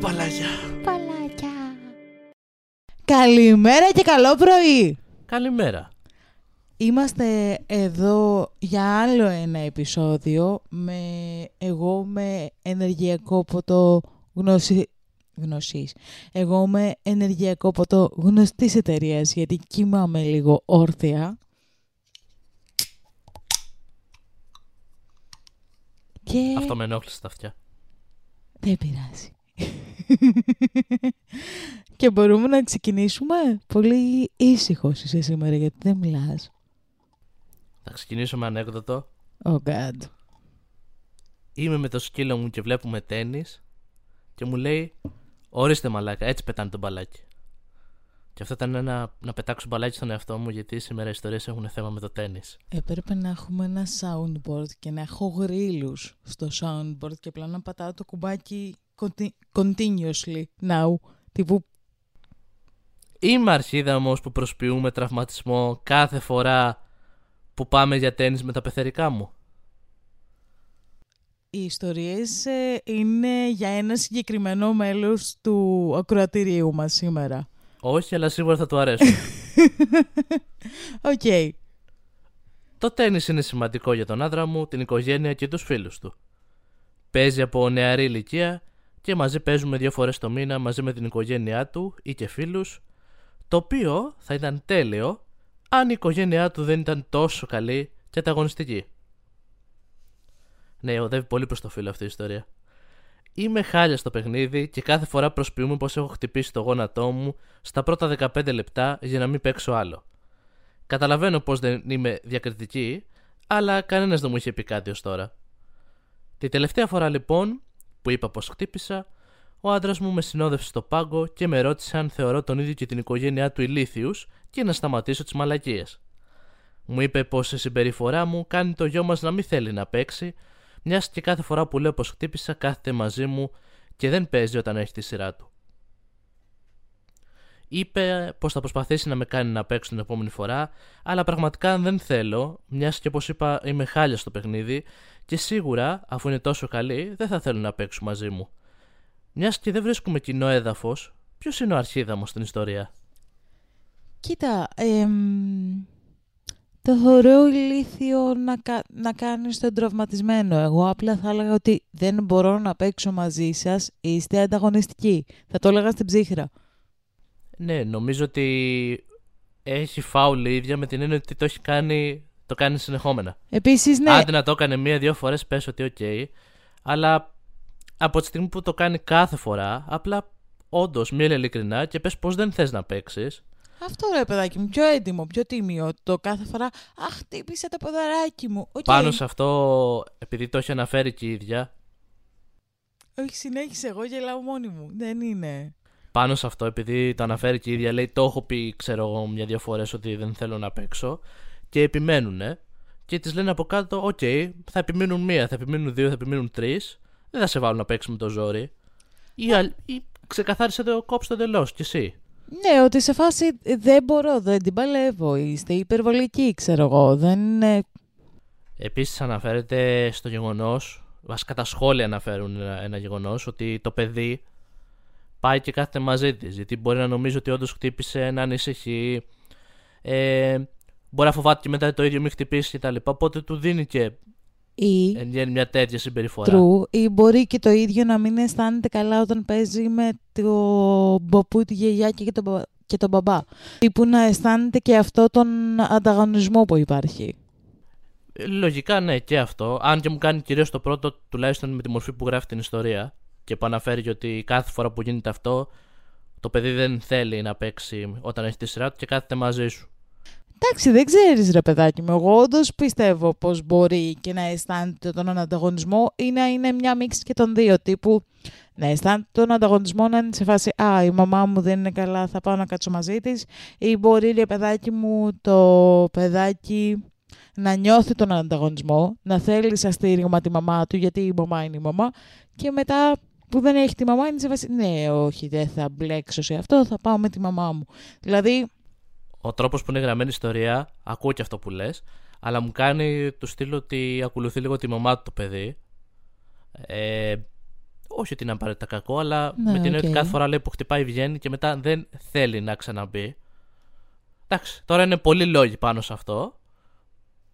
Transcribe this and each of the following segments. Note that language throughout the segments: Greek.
παλάκια. Παλάκια. Καλημέρα και καλό πρωί. Καλημέρα. Είμαστε εδώ για άλλο ένα επεισόδιο με εγώ με ενεργειακό ποτό γνώση, γνωσής. Εγώ με ενεργειακό ποτό γνωστής εταιρείας γιατί κοιμάμαι λίγο όρθια. Και Αυτό με ενόχλησε στα αυτιά. δεν πειράζει. και μπορούμε να ξεκινήσουμε. Πολύ ήσυχος είσαι σήμερα γιατί δεν μιλάς. Θα ξεκινήσω με ανέκδοτο. Oh God. Είμαι με το σκύλο μου και βλέπουμε τέννις και μου λέει Ορίστε μαλάκα, έτσι πετάνε το μπαλάκι. Και αυτό ήταν ένα, να πετάξω μπαλάκι στον εαυτό μου γιατί σήμερα οι ιστορίες έχουν θέμα με το τέννις. Έπρεπε να έχουμε ένα soundboard και να έχω γρίλους στο soundboard και απλά να πατάω το κουμπάκι conti- continuously now. Τύπου Είμαι αρχίδα όμως που προσποιούμε τραυματισμό κάθε φορά που πάμε για τέννις με τα πεθερικά μου. οι ιστορίες ε, είναι για ένα συγκεκριμένο μέλος του ακροατηρίου μας σήμερα. Όχι, αλλά σίγουρα θα του αρέσουν. Οκ. Το τέννις είναι σημαντικό για τον άντρα μου, την οικογένεια και τους φίλους του. Παίζει από νεαρή ηλικία και μαζί παίζουμε δύο φορές το μήνα μαζί με την οικογένειά του ή και φίλους, το οποίο θα ήταν τέλειο αν η οικογένειά του δεν ήταν τόσο καλή και ανταγωνιστική. Ναι, οδεύει πολύ προς το φίλο αυτή η ιστορία. Είμαι χάλια στο παιχνίδι και κάθε φορά προσποιούμε πως έχω χτυπήσει το γόνατό μου στα πρώτα 15 λεπτά για να μην παίξω άλλο. Καταλαβαίνω πως δεν είμαι διακριτική, αλλά κανένας δεν μου είχε πει κάτι ως τώρα. Τη τελευταία φορά λοιπόν που είπα πως χτύπησα, ο άντρας μου με συνόδευσε στο πάγκο και με ρώτησε αν θεωρώ τον ίδιο και την οικογένειά του ηλίθιους και να σταματήσω τις μαλακίες. Μου είπε πως η συμπεριφορά μου κάνει το γιο μας να μην θέλει να παίξει, μιας και κάθε φορά που λέω πως χτύπησα κάθεται μαζί μου και δεν παίζει όταν έχει τη σειρά του. Είπε πως θα προσπαθήσει να με κάνει να παίξω την επόμενη φορά, αλλά πραγματικά δεν θέλω, μιας και όπως είπα είμαι χάλια στο παιχνίδι και σίγουρα, αφού είναι τόσο καλή, δεν θα θέλουν να παίξουν μαζί μου. Μιας και δεν βρίσκουμε κοινό έδαφος, ποιος είναι ο αρχίδαμος στην ιστορία; Κοίτα, εμ, το θεωρώ ηλίθιο να, κα, να κάνεις τον τραυματισμένο. Εγώ απλά θα έλεγα ότι δεν μπορώ να παίξω μαζί σας, είστε ανταγωνιστικοί. Θα το έλεγα στην ψύχρα. Ναι, νομίζω ότι έχει φάουλ η ίδια με την έννοια ότι το έχει κάνει, το κάνεις συνεχόμενα. Επίσης, ναι, Άντε να το έκανε μία-δύο φορές πες ότι οκ, αλλά από τη στιγμή που το κάνει κάθε φορά, απλά όντως μίλε ειλικρινά και πες πως δεν θες να παίξεις. αυτό ρε παιδάκι μου, πιο έντιμο, πιο τίμιο. Το κάθε φορά, αχ, χτύπησε το ποδαράκι μου. Οκ. Πάνω σε αυτό, επειδή το έχει αναφέρει και η ίδια, Όχι, συνέχισε, εγώ γελάω μόνη μου. Δεν είναι. πάνω σε αυτό, επειδή το αναφέρει και η ίδια, λέει: Το έχω πει, ξέρω εγώ, μια-δύο φορές ότι δεν θέλω να παίξω. Και επιμένουνε. Και τη λένε από κάτω: Οκ, θα επιμείνουν μία, θα επιμείνουν δύο, θα επιμείνουν τρεις. Δεν θα σε βάλουν να παίξεις με το ζόρι. Ή, αλ- ή ξεκαθάρισε το κόψει το εντελώς κι εσύ. Ναι, ότι σε φάση ε, δεν μπορώ, δεν την παλεύω. Είστε υπερβολικοί, ξέρω εγώ. Δεν είναι. Επίσης αναφέρεται στο γεγονός, βασικά τα σχόλια αναφέρουν ένα, ένα γεγονός, ότι το παιδί πάει και κάθεται μαζί της. Γιατί μπορεί να νομίζει ότι όντως χτύπησε, να ανησυχεί. Ε, μπορεί να φοβάται και μετά το ίδιο μην χτυπήσει κτλ. Οπότε του δίνει και Ή εν γέννη μια τέτοια συμπεριφορά. true, ή μπορεί και το ίδιο να μην αισθάνεται καλά όταν παίζει με το μποπού, τη γιαγιά και τον, μπα- και τον μπαμπά. Τύπου να αισθάνεται και αυτό τον ανταγωνισμό που υπάρχει. Ε, Λογικά ναι, και αυτό. Αν και μου κάνει κυρίως το πρώτο, τουλάχιστον με τη μορφή που γράφει την ιστορία. Και που αναφέρει και ότι κάθε φορά που γίνεται αυτό, το παιδί δεν θέλει να παίξει όταν έχει τη σειρά του και κάθεται μαζί σου. Εντάξει, δεν ξέρεις, ρε παιδάκι μου. Εγώ όντως πιστεύω πως μπορεί και να αισθάνεται τον ανταγωνισμό ή να είναι μια μίξη και των δύο. Τύπου να αισθάνεται τον ανταγωνισμό να είναι σε φάση Α, η μαμά μου δεν είναι καλά, θα πάω να κάτσω μαζί της. Ή μπορεί, ρε παιδάκι μου, το παιδάκι να νιώθει τον ανταγωνισμό, να θέλει σαν στήριγμα τη μαμά του, γιατί η μαμά είναι η μαμά, και μετά που δεν έχει τη μαμά είναι σε φάση Ναι, όχι, δεν θα μπλέξω σε αυτό, θα πάω με τη μαμά μου. Δηλαδή, Ο τρόπος που είναι γραμμένη η ιστορία, ακούω και αυτό που λες, αλλά μου κάνει του στυλ ότι ακολουθεί λίγο τη μαμά του το παιδί. Ε, όχι ότι είναι απαραίτητα κακό, αλλά Ναι, με την έννοια οκ. ότι κάθε φορά λέει που χτυπάει βγαίνει και μετά δεν θέλει να ξαναμπεί. Εντάξει, τώρα είναι πολλοί λόγοι πάνω σε αυτό.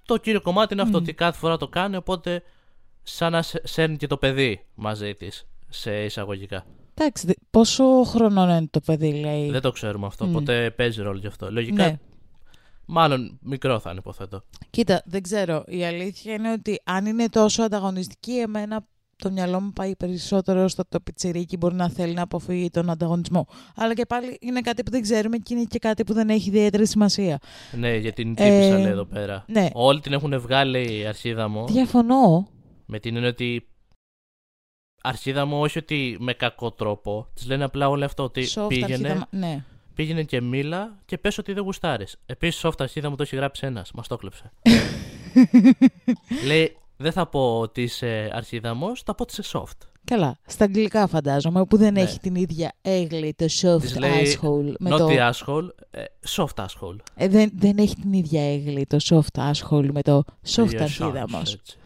Το κύριο κομμάτι είναι αυτό Μμ. ότι κάθε φορά το κάνει, οπότε σαν να σε- σέρνει και το παιδί μαζί της σε εισαγωγικά. Εντάξει, δε- πόσο χρονών είναι το παιδί, λέει; Δεν το ξέρουμε αυτό, Μμ. οπότε παίζει ρόλο γι' αυτό. Λογικά, Ναι. μάλλον μικρό θα είναι, υποθέτω. Κοίτα, δεν ξέρω. Η αλήθεια είναι ότι αν είναι τόσο ανταγωνιστική, εμένα το μυαλό μου πάει περισσότερο στο ότι το πιτσιρίκι μπορεί να θέλει να αποφύγει τον ανταγωνισμό. Αλλά και πάλι είναι κάτι που δεν ξέρουμε και είναι και κάτι που δεν έχει ιδιαίτερη σημασία. Ναι, για την τύπησα Ε, λέει εδώ πέρα. ναι. Όλοι την έχουν βγάλει η αρχίδα μου. Διαφωνώ. Με την έννοια ότι. Αρχίδα μου, όχι ότι με κακό τρόπο. Της λένε απλά όλο αυτό ότι Soft πήγαινε, αρχίδα, ναι. πήγαινε και μίλα και πες ότι δεν γουστάρεις. Επίσης, soft αρχίδα μου το έχει γράψει ένας. Μας το κλέψε. Λέει, δεν θα πω ότι είσαι αρχίδα μου, θα πω ότι είσαι soft. Καλά. Στα αγγλικά φαντάζομαι, που δεν Ναι. έχει την ίδια έγλη το soft Της λέει, asshole. Με Not το... the asshole, ε, soft asshole. Ε, δεν, δεν έχει την ίδια έγλη το soft asshole με το soft Your αρχίδα sons, μας. έτσι.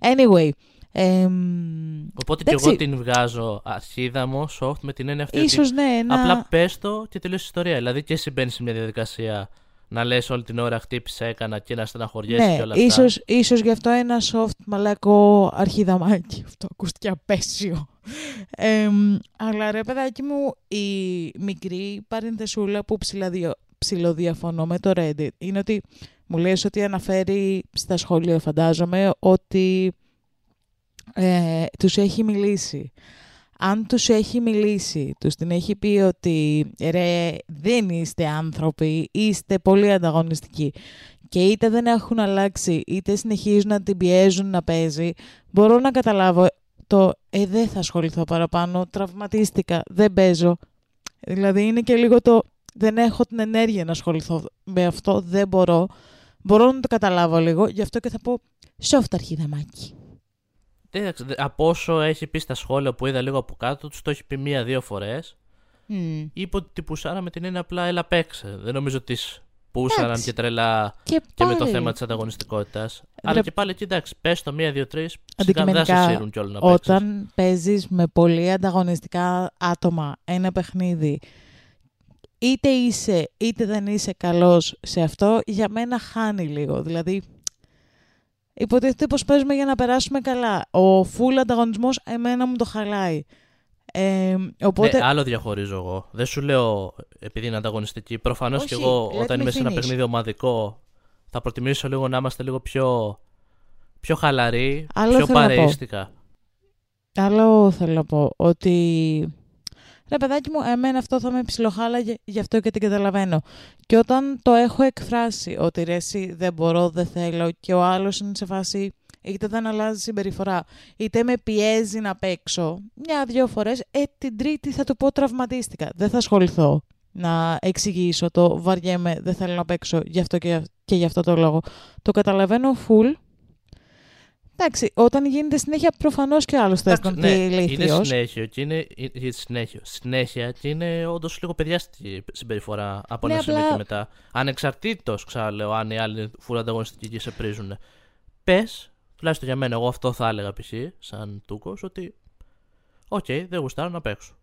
Anyway. Εμ, Οπότε και Εντάξει. εγώ την βγάζω αρχίδα μου, soft, με την έννοια αυτή ότι ίσως ναι, ένα... Απλά πες το και τελείωσε η ιστορία. Δηλαδή και εσύ μπαίνεις σε μια διαδικασία να λες όλη την ώρα χτύπησε, έκανα και να στεναχωριέσαι ναι, και όλα αυτά. ίσως, ίσως γι' αυτό ένα soft μαλακό αρχιδαμάκι. Αυτό ακούστηκε απέσιο. Εμ, αλλά ρε παιδάκι μου, η μικρή παρενθεσούλα που ψηλαδιο, ψηλοδιαφωνώ με το Reddit είναι ότι μου λες ότι αναφέρει στα σχόλια φαντάζομαι ότι ε, τους έχει μιλήσει. Αν τους έχει μιλήσει, τους την έχει πει ότι ρε δεν είστε άνθρωποι, είστε πολύ ανταγωνιστικοί και είτε δεν έχουν αλλάξει είτε συνεχίζουν να την πιέζουν να παίζει, μπορώ να καταλάβω το ε δεν θα ασχοληθώ παραπάνω, τραυματίστηκα, δεν παίζω. Δηλαδή είναι και λίγο το δεν έχω την ενέργεια να ασχοληθώ με αυτό, δεν μπορώ. Μπορώ να το καταλάβω λίγο, γι' αυτό και θα πω soft αρχιδαμάκι. Εντάξει, δε- από όσο έχει πει στα σχόλια που είδα λίγο από κάτω, τους το έχει πει μία-δύο φορές. Μμ. Είπε ότι την πουσάρα με την έννοια απλά έλα παίξε. Δεν νομίζω ότι τις πούσαραν Εντάξει. και τρελά Και, και με το πάλι, θέμα της ανταγωνιστικότητας. Ρε- Αλλά και πάλι, κοιτάξτε, πες το μία-δύο-τρει. Σιγά δεν Αντικειμενικά, σε σύρουν κιόλας να παίξεις. Όταν παίζεις με πολύ ανταγωνιστικά άτομα ένα παιχνίδι, είτε είσαι είτε δεν είσαι καλός σε αυτό, για μένα χάνει λίγο. Δηλαδή, υποτίθεται πως παίζουμε για να περάσουμε καλά. Ο full ανταγωνισμός εμένα μου το χαλάει. Ε, οπότε, Ναι, άλλο διαχωρίζω εγώ. Δεν σου λέω επειδή είναι ανταγωνιστική. Προφανώς Όχι, και εγώ let όταν me είμαι σε ένα finish. παιχνίδι ομαδικό θα προτιμήσω λίγο να είμαστε λίγο πιο, πιο χαλαροί, Άλλο πιο θέλω να πω. παρείστικα. Άλλο θέλω να πω ότι. Ρε παιδάκι μου, εμένα αυτό θα με ψιλοχάλαγε, γι' αυτό και την καταλαβαίνω. Και όταν το έχω εκφράσει ότι ρε εσύ δεν μπορώ, δεν θέλω και ο άλλος είναι σε φάση είτε δεν αλλάζει συμπεριφορά, είτε με πιέζει να παίξω μια-δυο φορές, ε, την τρίτη θα του πω τραυματίστηκα. Δεν θα ασχοληθώ να εξηγήσω το βαριέμαι, δεν θέλω να παίξω γι' αυτό και, και γι' αυτό το λόγο. Το καταλαβαίνω full. Εντάξει, όταν γίνεται συνέχεια προφανώς και άλλος θα Εντάξει, αισθανθεί ναι, είναι ηλίθιος. συνέχεια και είναι, είναι συνέχεια, συνέχεια και είναι όντως λίγο παιδιάστικη συμπεριφορά από Ναι, ένα σημείο απλά- και μετά. Ανεξαρτήτως, ξαναλέω, αν οι άλλοι είναι φουλ ανταγωνιστικοί και σε πρίζουν. Πες, τουλάχιστον για μένα, εγώ αυτό θα έλεγα π.χ. σαν τούκος, ότι. Οκ, δεν γουστάρω να παίξω.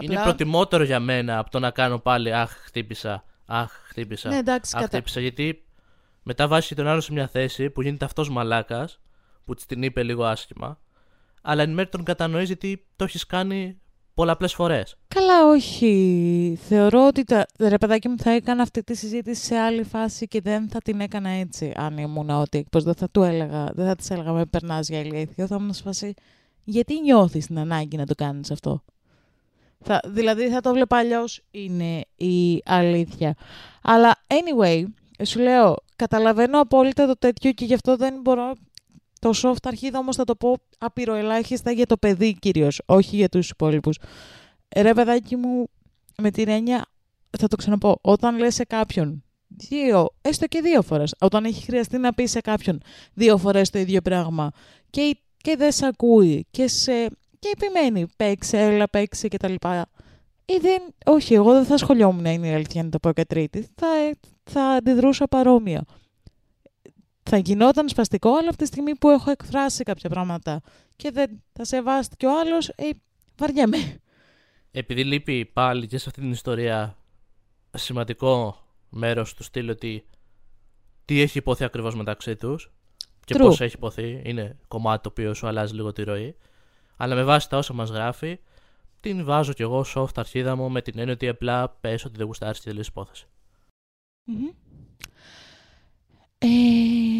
Είναι Απλά- προτιμότερο για μένα από το να κάνω πάλι Αχ, χτύπησα. Αχ, χτύπησα. Ναι, εντάξει, Αχ, κατα... χτύπησα. Γιατί μετά βάζει και τον άλλο σε μια θέση που γίνεται αυτός μαλάκας, που της την είπε λίγο άσχημα, αλλά εν μέρει τον κατανοείς γιατί το έχεις κάνει πολλαπλές φορές. Καλά, όχι. Θεωρώ ότι τα... ρε παιδάκι μου θα έκανα αυτή τη συζήτηση σε άλλη φάση και δεν θα την έκανα έτσι αν ήμουν ότι πως δεν θα του έλεγα, δεν θα της έλεγα με περνάς για ηλίθιο, θα ήμουν σε φάση γιατί νιώθεις την ανάγκη να το κάνεις αυτό; Θα, δηλαδή θα το βλέπα αλλιώς είναι η αλήθεια. Αλλά anyway, σου λέω, καταλαβαίνω απόλυτα το τέτοιο και γι' αυτό δεν μπορώ το soft αρχίδα όμως θα το πω απειροελάχιστα για το παιδί κυρίως, όχι για τους υπόλοιπους. Ρε παιδάκι μου, με την έννοια, θα το ξαναπώ, όταν λες σε κάποιον δύο, έστω και δύο φορές, όταν έχει χρειαστεί να πει σε κάποιον δύο φορές το ίδιο πράγμα και, και δεν σε ακούει και, σε, και επιμένει, παίξε, έλα, παίξε κτλ. Ή δεν, όχι, εγώ δεν θα σχολιόμουν, είναι η αλήθεια να το πω και τρίτη, θα, θα αντιδρούσα παρόμοια. θα γινόταν σπαστικό, αλλά από τη στιγμή που έχω εκφράσει κάποια πράγματα και δεν τα σεβάστηκε ο άλλος, ε, βαριέμαι. Επειδή λείπει πάλι και σε αυτή την ιστορία σημαντικό μέρος του στυλ ότι τι έχει υποθεί ακριβώς μεταξύ τους και True. πώς έχει υποθεί, είναι κομμάτι το οποίο σου αλλάζει λίγο τη ροή. Αλλά με βάση τα όσα μας γράφει, την βάζω κι εγώ soft αρχίδα μου με την έννοια ότι απλά πες ότι δεν γουστάρεις και τελείως υπόθεση. Μμμ. Ε,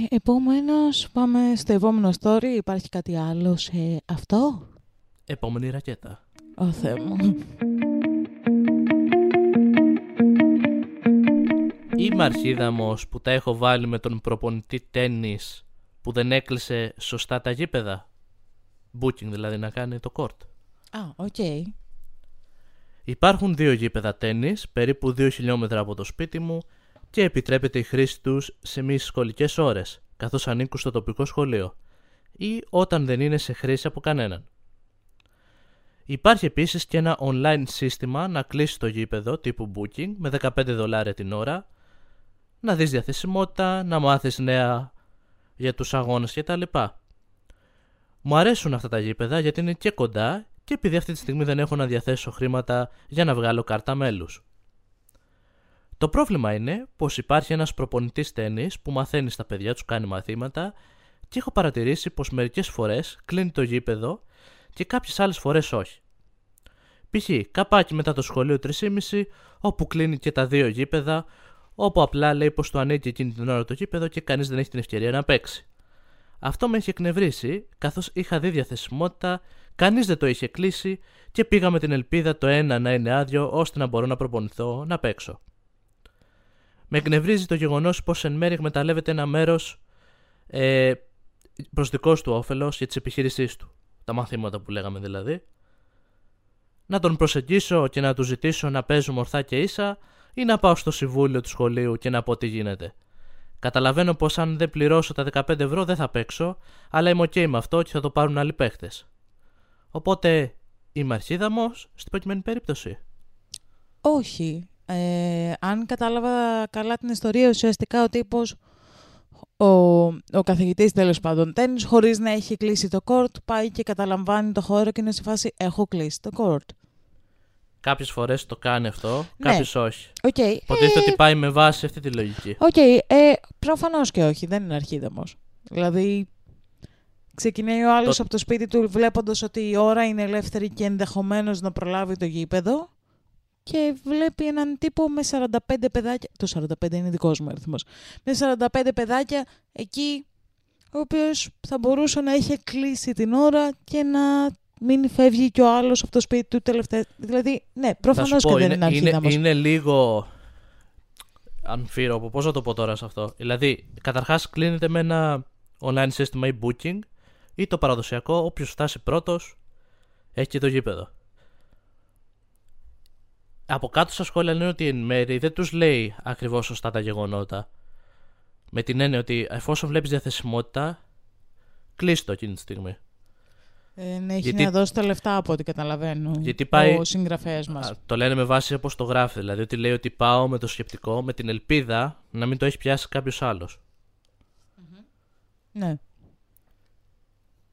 επόμενος, πάμε στο επόμενο story. Υπάρχει κάτι άλλο σε αυτό; Επόμενη ρακέτα. Ω Θεέ μου. Είμαι αρχίδαμος που τα έχω βάλει με τον προπονητή τέννις που δεν έκλεισε σωστά τα γήπεδα. Booking δηλαδή να κάνει το court. Α, οκ. Υπάρχουν δύο γήπεδα τέννις, περίπου 2 χιλιόμετρα από το σπίτι μου και επιτρέπεται η χρήση τους σε μη σχολικές ώρες, καθώς ανήκουν στο τοπικό σχολείο ή όταν δεν είναι σε χρήση από κανέναν. Υπάρχει επίσης και ένα online σύστημα να κλείσεις το γήπεδο τύπου booking με 15 δολάρια την ώρα, να δεις διαθεσιμότητα, να μάθεις νέα για τους αγώνες κτλ. Μου αρέσουν αυτά τα γήπεδα γιατί είναι και κοντά και επειδή αυτή τη στιγμή δεν έχω να διαθέσω χρήματα για να βγάλω κάρτα μέλους. Το πρόβλημα είναι πως υπάρχει ένας προπονητής τέννις που μαθαίνει στα παιδιά τους κάνει μαθήματα και έχω παρατηρήσει πως μερικές φορές κλείνει το γήπεδο και κάποιες άλλες φορές όχι. Π.χ. καπάκι μετά το σχολείο 3,5 όπου κλείνει και τα δύο γήπεδα όπου απλά λέει πως το ανήκει εκείνη την ώρα το γήπεδο και κανείς δεν έχει την ευκαιρία να παίξει. Αυτό με έχει εκνευρίσει καθώς είχα δει διαθεσιμότητα, κανείς δεν το είχε κλείσει και πήγα με την ελπίδα το ένα να είναι άδειο ώστε να μπορώ να προπονηθώ να παίξω. Με εκνευρίζει το γεγονός πως εν μέρει εκμεταλλεύεται ένα μέρος ε, προς δικός του όφελος για τι επιχείρησής του. Τα μαθήματα που λέγαμε δηλαδή. Να τον προσεγγίσω και να του ζητήσω να παίζουμε ορθά και ίσα ή να πάω στο συμβούλιο του σχολείου και να πω τι γίνεται. Καταλαβαίνω πως αν δεν πληρώσω τα 15 ευρώ δεν θα παίξω, αλλά είμαι ok με αυτό και θα το πάρουν άλλοι παίχτε. Οπότε είμαι αρχίδαμος στην προκειμένη περίπτωση. Όχι. Ε, αν κατάλαβα καλά την ιστορία, ουσιαστικά ο τύπος, ο, ο καθηγητής τέλος πάντων τέννις, χωρίς να έχει κλείσει το κόρτ, πάει και καταλαμβάνει το χώρο και είναι σε φάση έχω κλείσει το κόρτ. Κάποιες φορές το κάνει αυτό, Ναι. κάποιες όχι. Οκ. Υποτίθεται ε, ότι πάει με βάση αυτή τη λογική. Οκ, ε, προφανώς και όχι, δεν είναι αρχίδαμος. Δηλαδή, ξεκινάει ο άλλος Το- από το σπίτι του βλέποντας ότι η ώρα είναι ελεύθερη και ενδεχομένως να προλάβει το γήπεδο και βλέπει έναν τύπο με 45 παιδάκια, το 45 είναι δικός μου αριθμός, με 45 παιδάκια εκεί, ο οποίος θα μπορούσε να είχε κλείσει την ώρα και να μην φεύγει και ο άλλος από το σπίτι του τελευταία. Δηλαδή, ναι, Θα σου προφανώς και πω, δεν είναι, είναι είναι, αρχίδαμος. είναι λίγο. Αμφίροπο, πώς να το πω τώρα σε αυτό; Δηλαδή, καταρχάς κλείνεται με ένα online σύστημα ή booking ή το παραδοσιακό, όποιος φτάσει πρώτος έχει και το γήπεδο. Από κάτω στα σχόλια λένε ότι εν μέρη δεν τους λέει ακριβώς σωστά τα γεγονότα. Με την έννοια ότι εφόσον βλέπεις διαθεσιμότητα, κλείσει το εκείνη τη στιγμή. Ε, ναι, έχει Γιατί- να δώσει τα λεφτά από ό,τι καταλαβαίνω. Γιατί πάει- Ο συγγραφέας μας. Α, Το λένε με βάση όπω το γράφει. Δηλαδή ότι λέει ότι πάω με το σκεπτικό, με την ελπίδα να μην το έχει πιάσει κάποιος άλλος. Ναι.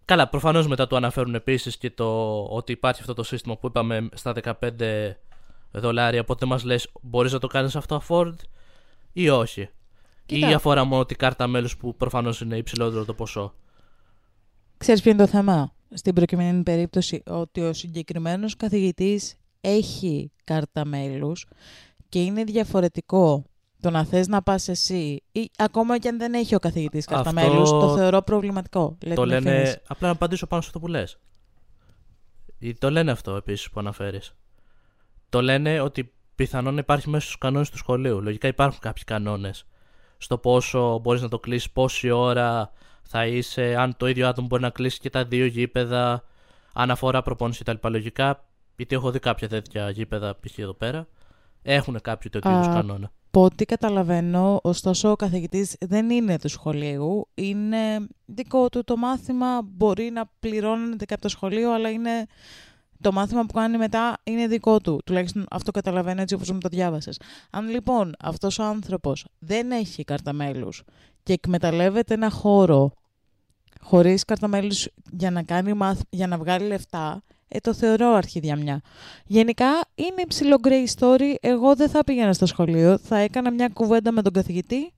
Καλά, προφανώς μετά του αναφέρουν επίσης και το ότι υπάρχει αυτό το σύστημα που είπαμε στα 15 δολάρια. Οπότε μας λες, μπορείς να το κάνεις αυτό afford ή όχι. Κοίτα. Ή αφορά μόνο την κάρτα μέλους που προφανώς είναι υψηλότερο το ποσό. Ξέρεις ποιο είναι το θέμα; Στην προκειμένη περίπτωση ότι ο συγκεκριμένος καθηγητής έχει κάρτα μέλους και είναι διαφορετικό το να θες να πας εσύ ή ακόμα και αν δεν έχει ο καθηγητής κάρτα Αυτό μέλους, το θεωρώ προβληματικό. Let το me λένε. finish. Απλά να απαντήσω πάνω σε αυτό που λες. Το λένε αυτό επίσης που αναφέρεις. Το λένε ότι πιθανόν υπάρχει μέσα στους κανόνες του σχολείου. Λογικά υπάρχουν κάποιοι κανόνες. Στο πόσο μπορείς να το κλείσεις, πόση ώρα θα είσαι, αν το ίδιο άτομο μπορεί να κλείσει και τα δύο γήπεδα, αν αφορά προπόνηση κτλ. Λογικά, γιατί έχω δει κάποια τέτοια γήπεδα π.χ. εδώ πέρα, έχουν κάποιο τέτοιο είδους Α, κανόνα. Από ό,τι καταλαβαίνω, ωστόσο ο καθηγητής δεν είναι του σχολείου, είναι δικό του το μάθημα, μπορεί να πληρώνεται και από το σχολείο, αλλά είναι το μάθημα που κάνει μετά είναι δικό του. Τουλάχιστον αυτό καταλαβαίνω έτσι όπως μου το διάβασες. Αν λοιπόν αυτός ο άνθρωπος δεν έχει κάρτα μέλους και εκμεταλλεύεται ένα χώρο χωρίς κάρτα μέλους για να, κάνει μάθ... για να βγάλει λεφτά, ε, το θεωρώ αρχιδιαμιά. Γενικά είναι υψηλό grey story. Εγώ δεν θα πήγαινα στο σχολείο. Θα έκανα μια κουβέντα με τον καθηγητή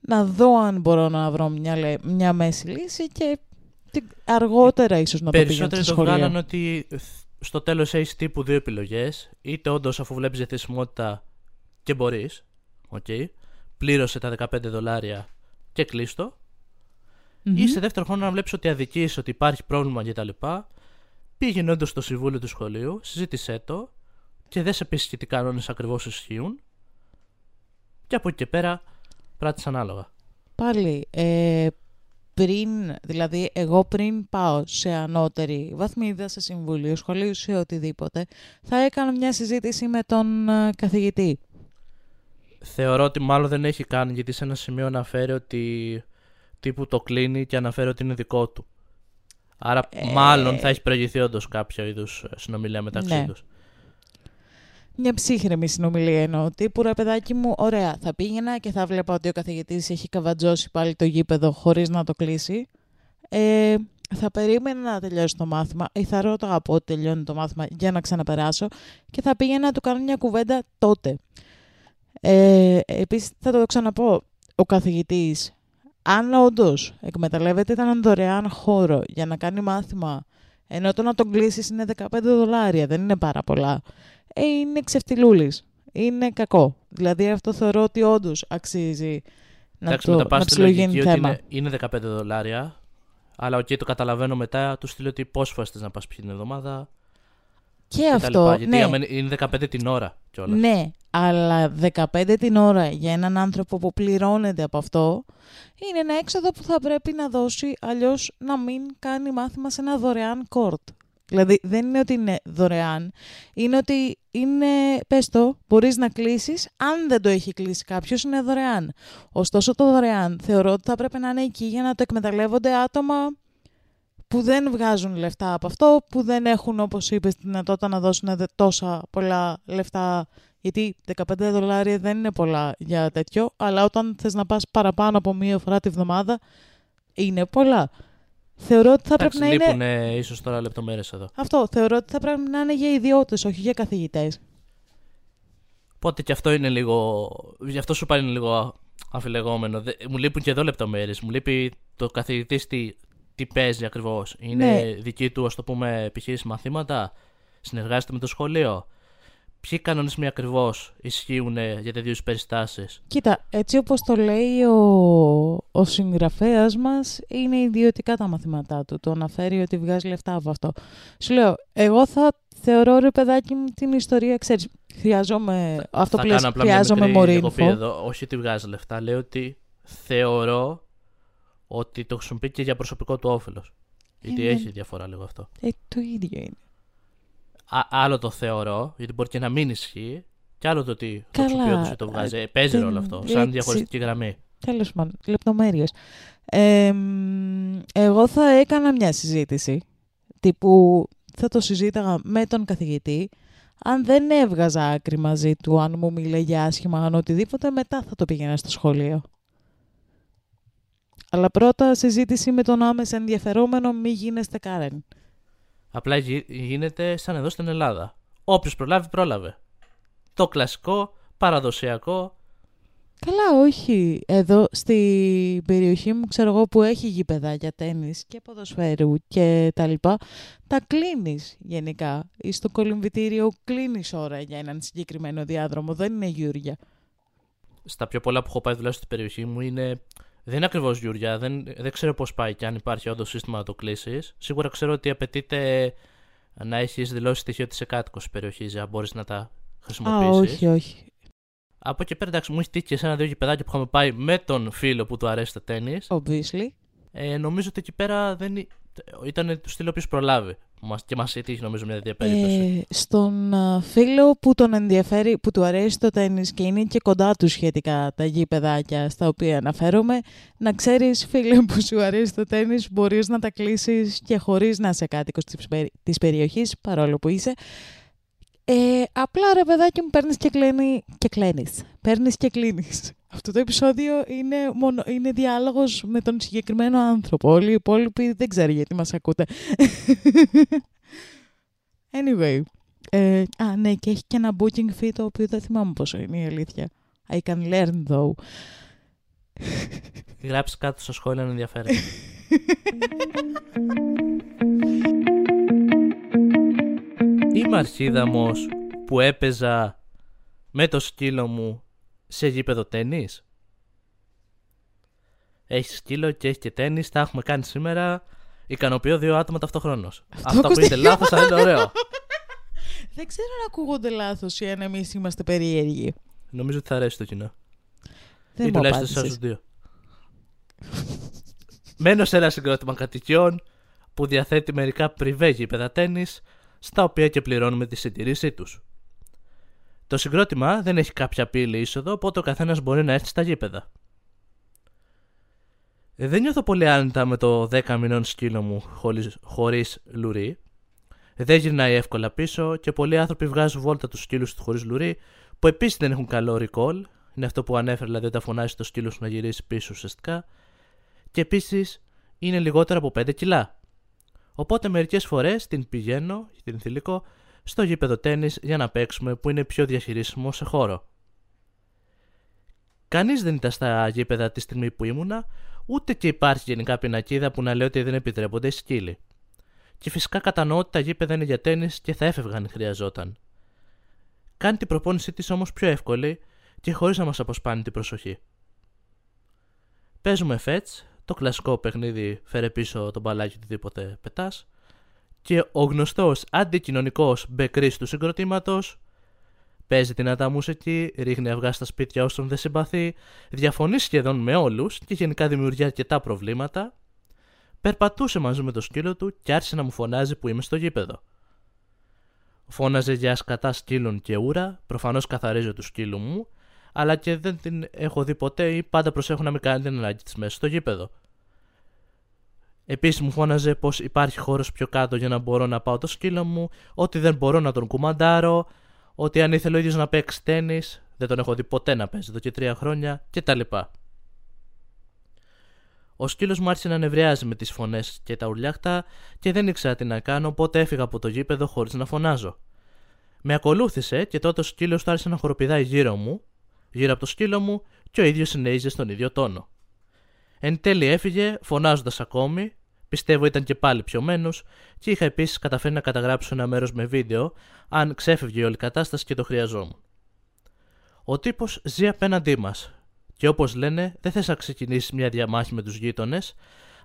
να δω αν μπορώ να βρω μια, λέ- μια μέση λύση και τι- αργότερα ίσως να το πήγαινα στο Περισσότεροι το σχολείο. βγάλαν ότι στο τέλος έχεις τύπου δύο επιλογές. Είτε όντως αφού βλέπεις διαθεσιμότητα και μπορείς, οκ, πλήρωσε τα 15 δολάρια και κλείστο. Μμμ. Ή σε δεύτερο χρόνο να βλέπεις ότι αδικείς, ότι υπάρχει πρόβλημα κτλ. Πήγαινε όντως στο συμβούλιο του σχολείου, συζήτησέ το και δες επίσης και τι κανόνες ακριβώς ισχύουν. Και από εκεί και πέρα πράττεις ανάλογα. Πάλι, ε, πριν, δηλαδή εγώ πριν πάω σε ανώτερη βαθμίδα, σε συμβούλιο, σχολείο, σε οτιδήποτε, θα έκανα μια συζήτηση με τον ε, καθηγητή. Θεωρώ ότι μάλλον δεν έχει κάνει γιατί σε ένα σημείο αναφέρει ότι τύπου το κλείνει και αναφέρει ότι είναι δικό του. Άρα Ε, μάλλον θα έχει προηγηθεί όντως κάποιο είδους συνομιλία μεταξύ Ναι. τους. Μια ψύχρεμη συνομιλία εννοώ. Τύπου ρε παιδάκι μου, ωραία, θα πήγαινα και θα βλέπα ότι ο καθηγητής έχει καβατζώσει πάλι το γήπεδο χωρίς να το κλείσει. Ε, θα περίμενα να τελειώσει το μάθημα ή θα ρώταγα πότε τελειώνει το μάθημα για να ξαναπεράσω και θα πήγαινα να του κάνω μια κουβέντα τότε. Ε, επίσης θα το ξαναπώ, ο καθηγητής αν όντως εκμεταλλεύεται έναν δωρεάν χώρο για να κάνει μάθημα ενώ το να τον κλείσει είναι 15 δολάρια, δεν είναι πάρα πολλά ε, είναι ξεφτιλούλης. Είναι κακό. Δηλαδή αυτό θεωρώ ότι όντως αξίζει να, Εντάξει, το, μετά πας να στη ψιλογίνει λογική ότι θέμα. είναι, είναι 15 δολάρια. Αλλά οκ, το καταλαβαίνω μετά, του στείλω ότι πόσες φορές θες να πας την εβδομάδα. Και κτλ. αυτό, Γιατί ναι, άμα είναι- είναι 15 την ώρα κιόλας. ναι, αλλά 15 την ώρα για έναν άνθρωπο που πληρώνεται από αυτό είναι ένα έξοδο που θα πρέπει να δώσει, αλλιώς να μην κάνει μάθημα σε ένα δωρεάν κόρτ. Δηλαδή δεν είναι ότι είναι δωρεάν, είναι ότι είναι, πες το, μπορείς να κλείσεις, αν δεν το έχει κλείσει κάποιος είναι δωρεάν. Ωστόσο το δωρεάν θεωρώ ότι θα πρέπει να είναι εκεί για να το εκμεταλλεύονται άτομα που δεν βγάζουν λεφτά από αυτό, που δεν έχουν όπως είπες τη δυνατότητα να δώσουν δε- τόσα πολλά λεφτά γιατί 15 δολάρια δεν είναι πολλά για τέτοιο, αλλά όταν θες να πας παραπάνω από μία φορά τη βδομάδα, είναι πολλά. Θεωρώ ότι θα πρέπει Εντάξει, να είναι... λείπουν ίσως τώρα λεπτομέρειες εδώ. Αυτό, θεωρώ ότι θα πρέπει να είναι για ιδιώτες, όχι για καθηγητές. Οπότε και αυτό είναι λίγο. Γι' αυτό σου πάλι είναι λίγο αφιλεγόμενο. Δε- Μου λείπουν και εδώ λεπτομέρειες. Μου λείπει το καθηγητή τι, τι παίζει ακριβώς. Είναι Ναι. δική του, ας το πούμε, επιχείρηση μαθήματα; Συνεργάζεται με το σχολείο; Ποιοι κανονισμοί ακριβώς ισχύουν για τέτοιου περιστάσεις; Κοίτα, έτσι όπως το λέει ο, ο συγγραφέας μας, είναι ιδιωτικά τα μαθήματά του. Το αναφέρει ότι βγάζει λεφτά από αυτό. Σου λέω, εγώ θα θεωρώ ρε παιδάκι μου την ιστορία, ξέρεις, χρειάζομαι, αυτό θα που λες, κάνω απλά μια χρειάζομαι μικρή more διακοπή info. εδώ. Όχι ότι βγάζει λεφτά. Λέω ότι θεωρώ ότι το χρησιμοποιεί και για προσωπικό του όφελος. Γιατί Είναι- έχει διαφορά λίγο αυτό. Ε, το ίδιο είναι. Α, άλλο το θεωρώ, γιατί μπορεί και να μην ισχύει. Και άλλο το ότι το Καλά, χρησιμοποιεί όποιος το βγάζει. Ε, Παίζει δεν- ρόλο αυτό. έτσι- Σαν διαχωριστική γραμμή. Τέλος πάντων, λεπτομέρειες. Ε, μ, εγώ θα έκανα μια συζήτηση, τύπου θα το συζήταγα με τον καθηγητή, αν δεν έβγαζα άκρη μαζί του, αν μου μίλαγε άσχημα, αν οτιδήποτε, μετά θα το πήγαινα στο σχολείο. Αλλά πρώτα συζήτηση με τον άμεσα ενδιαφερόμενο, μη γίνεστε Κάρεν. Απλά γι- γίνεται σαν εδώ στην Ελλάδα. Όποιος προλάβει, πρόλαβε. Το κλασικό, παραδοσιακό. Καλά, όχι. Εδώ στην περιοχή μου, ξέρω εγώ, που έχει γήπεδα για τέννις και ποδοσφαίρου και τα λοιπά, τα κλείνεις γενικά. Ή στο κολυμβητήριο κλείνεις ώρα για έναν συγκεκριμένο διάδρομο. Δεν είναι γιούρια. Στα πιο πολλά που έχω πάει τουλάχιστον στην περιοχή μου είναι. Δεν είναι ακριβώς γιουριά. Δεν, δεν ξέρω πώς πάει και αν υπάρχει όντως σύστημα να το κλείσεις. Σίγουρα ξέρω ότι απαιτείται να έχεις δηλώσει στοιχείο της εκάτοικος περιοχής για να μπορείς να τα Α, χρησιμοποιήσει. όχι, όχι. Από εκεί πέρα, εντάξει, μου έχει τύχει και σε ένα-δύο γηπεδάκια που είχαμε πάει με τον φίλο που του αρέσει το τέννη. Obviously. Ε, νομίζω ότι εκεί πέρα δεν... ή- ήταν του στυλ ο οποίος προλάβει. Μας, και μας τύχει νομίζω μια τέτοια περίπτωση. Ε, στον α, φίλο που τον ενδιαφέρει, που του αρέσει το τέννις και είναι και κοντά του σχετικά τα γήπεδάκια στα οποία αναφέρομαι, να ξέρεις φίλε που σου αρέσει το τέννις μπορείς να τα κλείσεις και χωρίς να είσαι κάτοικος της, περι- της περιοχής, παρόλο που είσαι. Ε, απλά ρε παιδάκι μου παίρνεις και, κλαίνει, και κλαίνεις. Παίρνεις και κλείνεις. Αυτό το επεισόδιο είναι, μόνο, είναι διάλογος με τον συγκεκριμένο άνθρωπο. Όλοι οι υπόλοιποι δεν ξέρω γιατί μας ακούτε. Anyway. Ε, α, ναι, και έχει και ένα booking fee το οποίο δεν θυμάμαι πόσο είναι η αλήθεια. I can learn though. Γράψει κάτω στο σχόλιο αν ενδιαφέρει. Είμαι αρχίδαμος που έπαιζα με το σκύλο μου σε γήπεδο τέννις. Έχεις σκύλο και έχεις και τέννις, τα έχουμε κάνει σήμερα. Ικανοποιώ δύο άτομα ταυτοχρόνως. Αυτό, ακούστηκε- ακούγεται λάθος, αλλά είναι ωραίο. Δεν ξέρω αν ακούγονται λάθος ή αν εμείς είμαστε περίεργοι. Νομίζω ότι θα αρέσει το κοινό. Δεν ή μου τουλάχιστον σε απάντησες. εσάς δύο. Μένω σε ένα συγκρότημα κατοικιών που διαθέτει μερικά πριβέ γήπεδα τέννις, στα οποία και πληρώνουμε τη συντηρήσή τους. Το συγκρότημα δεν έχει κάποια πύλη είσοδο, οπότε ο καθένας μπορεί να έρθει στα γήπεδα. Ε, Δεν νιώθω πολύ άνετα με το 10 μηνών σκύλο μου χωρίς, χωρίς λουρί. Ε, Δεν γυρνάει εύκολα πίσω και πολλοί άνθρωποι βγάζουν βόλτα τους σκύλους του χωρίς λουρί, που επίσης δεν έχουν καλό recall. Είναι αυτό που ανέφερε, δηλαδή όταν φωνάζει το σκύλος σου να γυρίσει πίσω ουσιαστικά. Και επίσης είναι λιγότερα από 5 κιλά. Οπότε μερικές φορές την πηγαίνω, την θηλυκό, στο γήπεδο τέννις για να παίξουμε που είναι πιο διαχειρίσιμο σε χώρο. Κανείς δεν ήταν στα γήπεδα τη στιγμή που ήμουνα, ούτε και υπάρχει γενικά πινακίδα που να λέει ότι δεν επιτρέπονται οι σκύλοι. Και φυσικά κατανοώ ότι τα γήπεδα είναι για τέννις και θα έφευγαν αν χρειαζόταν. Κάνει την προπόνησή της όμως πιο εύκολη και χωρίς να μας αποσπάνει την προσοχή. Παίζουμε φέτς, το κλασικό παιχνίδι φέρε πίσω τον μπαλάκι οτιδήποτε πετάς και ο γνωστός αντικοινωνικός μπεκρής του συγκροτήματος παίζει δυνατά μουσική, ρίχνει αυγά στα σπίτια όσων δεν συμπαθεί, διαφωνεί σχεδόν με όλους και γενικά δημιουργεί αρκετά προβλήματα, περπατούσε μαζί με το σκύλο του και άρχισε να μου φωνάζει που είμαι στο γήπεδο. Φώναζε για σκατά σκύλων και ούρα, προφανώς καθαρίζω του σκύλου μου, αλλά και δεν την έχω δει ποτέ ή πάντα προσέχω να μην κάνει την ανάγκη της μέσα στο γήπεδο. Επίσης μου φώναζε πως υπάρχει χώρος πιο κάτω για να μπορώ να πάω το σκύλο μου, ότι δεν μπορώ να τον κουμαντάρω, ότι αν ήθελε ο ίδιος να παίξει τέννις, δεν τον έχω δει ποτέ να παίζει εδώ και τρία χρόνια κτλ. Ο σκύλος μου άρχισε να νευριάζει με τις φωνές και τα ουρλιάχτα και δεν ήξερα τι να κάνω, οπότε έφυγα από το γήπεδο χωρίς να φωνάζω. Με ακολούθησε και τότε ο σκύλος του άρχισε να χοροπηδάει γύρω μου, γύρω από το σκύλο μου και ο ίδιος συνέχιζε στον ίδιο τόνο. Εν τέλει έφυγε, φωνάζοντας ακόμη, πιστεύω ήταν και πάλι πιωμένο, και είχα επίσης καταφέρει να καταγράψω ένα μέρος με βίντεο, αν ξέφευγε η όλη κατάσταση και το χρειαζόμουν. Ο τύπος ζει απέναντί μας, και όπως λένε, δεν θες να ξεκινήσεις μια διαμάχη με τους γείτονες,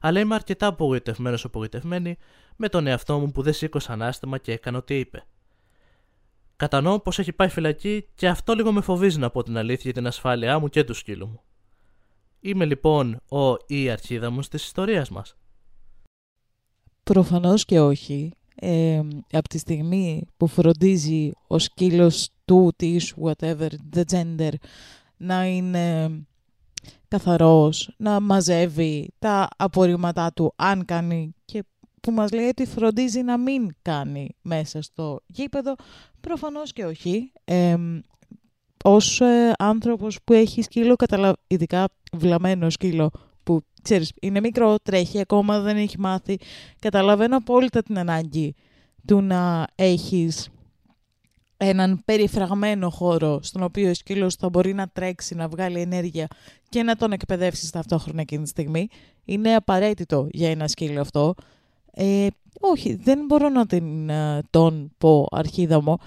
αλλά είμαι αρκετά απογοητευμένος απογοητευμένη με τον εαυτό μου που δεν σήκωσα ανάστημα και έκανα ό,τι είπε. Κατανοώ πως έχει πάει φυλακή και αυτό λίγο με φοβίζει να πω την αλήθεια για την ασφάλειά μου και του σκύλου μου. Είμαι λοιπόν ο ή η αρχίδα μου τη ιστορία μας. Προφανώς και όχι. Ε, από τη στιγμή που φροντίζει ο σκύλος του, της, whatever, the gender, να είναι καθαρός, να μαζεύει τα απορρίμματά του, αν κάνει και που μας λέει ότι φροντίζει να μην κάνει μέσα στο γήπεδο, προφανώς και όχι. Ε, ως ε, άνθρωπος που έχει σκύλο, καταλα... ειδικά βλαμμένο σκύλο, που ξέρεις, είναι μικρό, τρέχει ακόμα, δεν έχει μάθει, καταλαβαίνω απόλυτα την ανάγκη του να έχεις έναν περιφραγμένο χώρο στον οποίο ο σκύλος θα μπορεί να τρέξει, να βγάλει ενέργεια και να τον εκπαιδεύσεις ταυτόχρονα εκείνη τη στιγμή. Είναι απαραίτητο για ένα σκύλο αυτό. Ε, όχι, δεν μπορώ να την, ε, τον πω αρχίδαμο.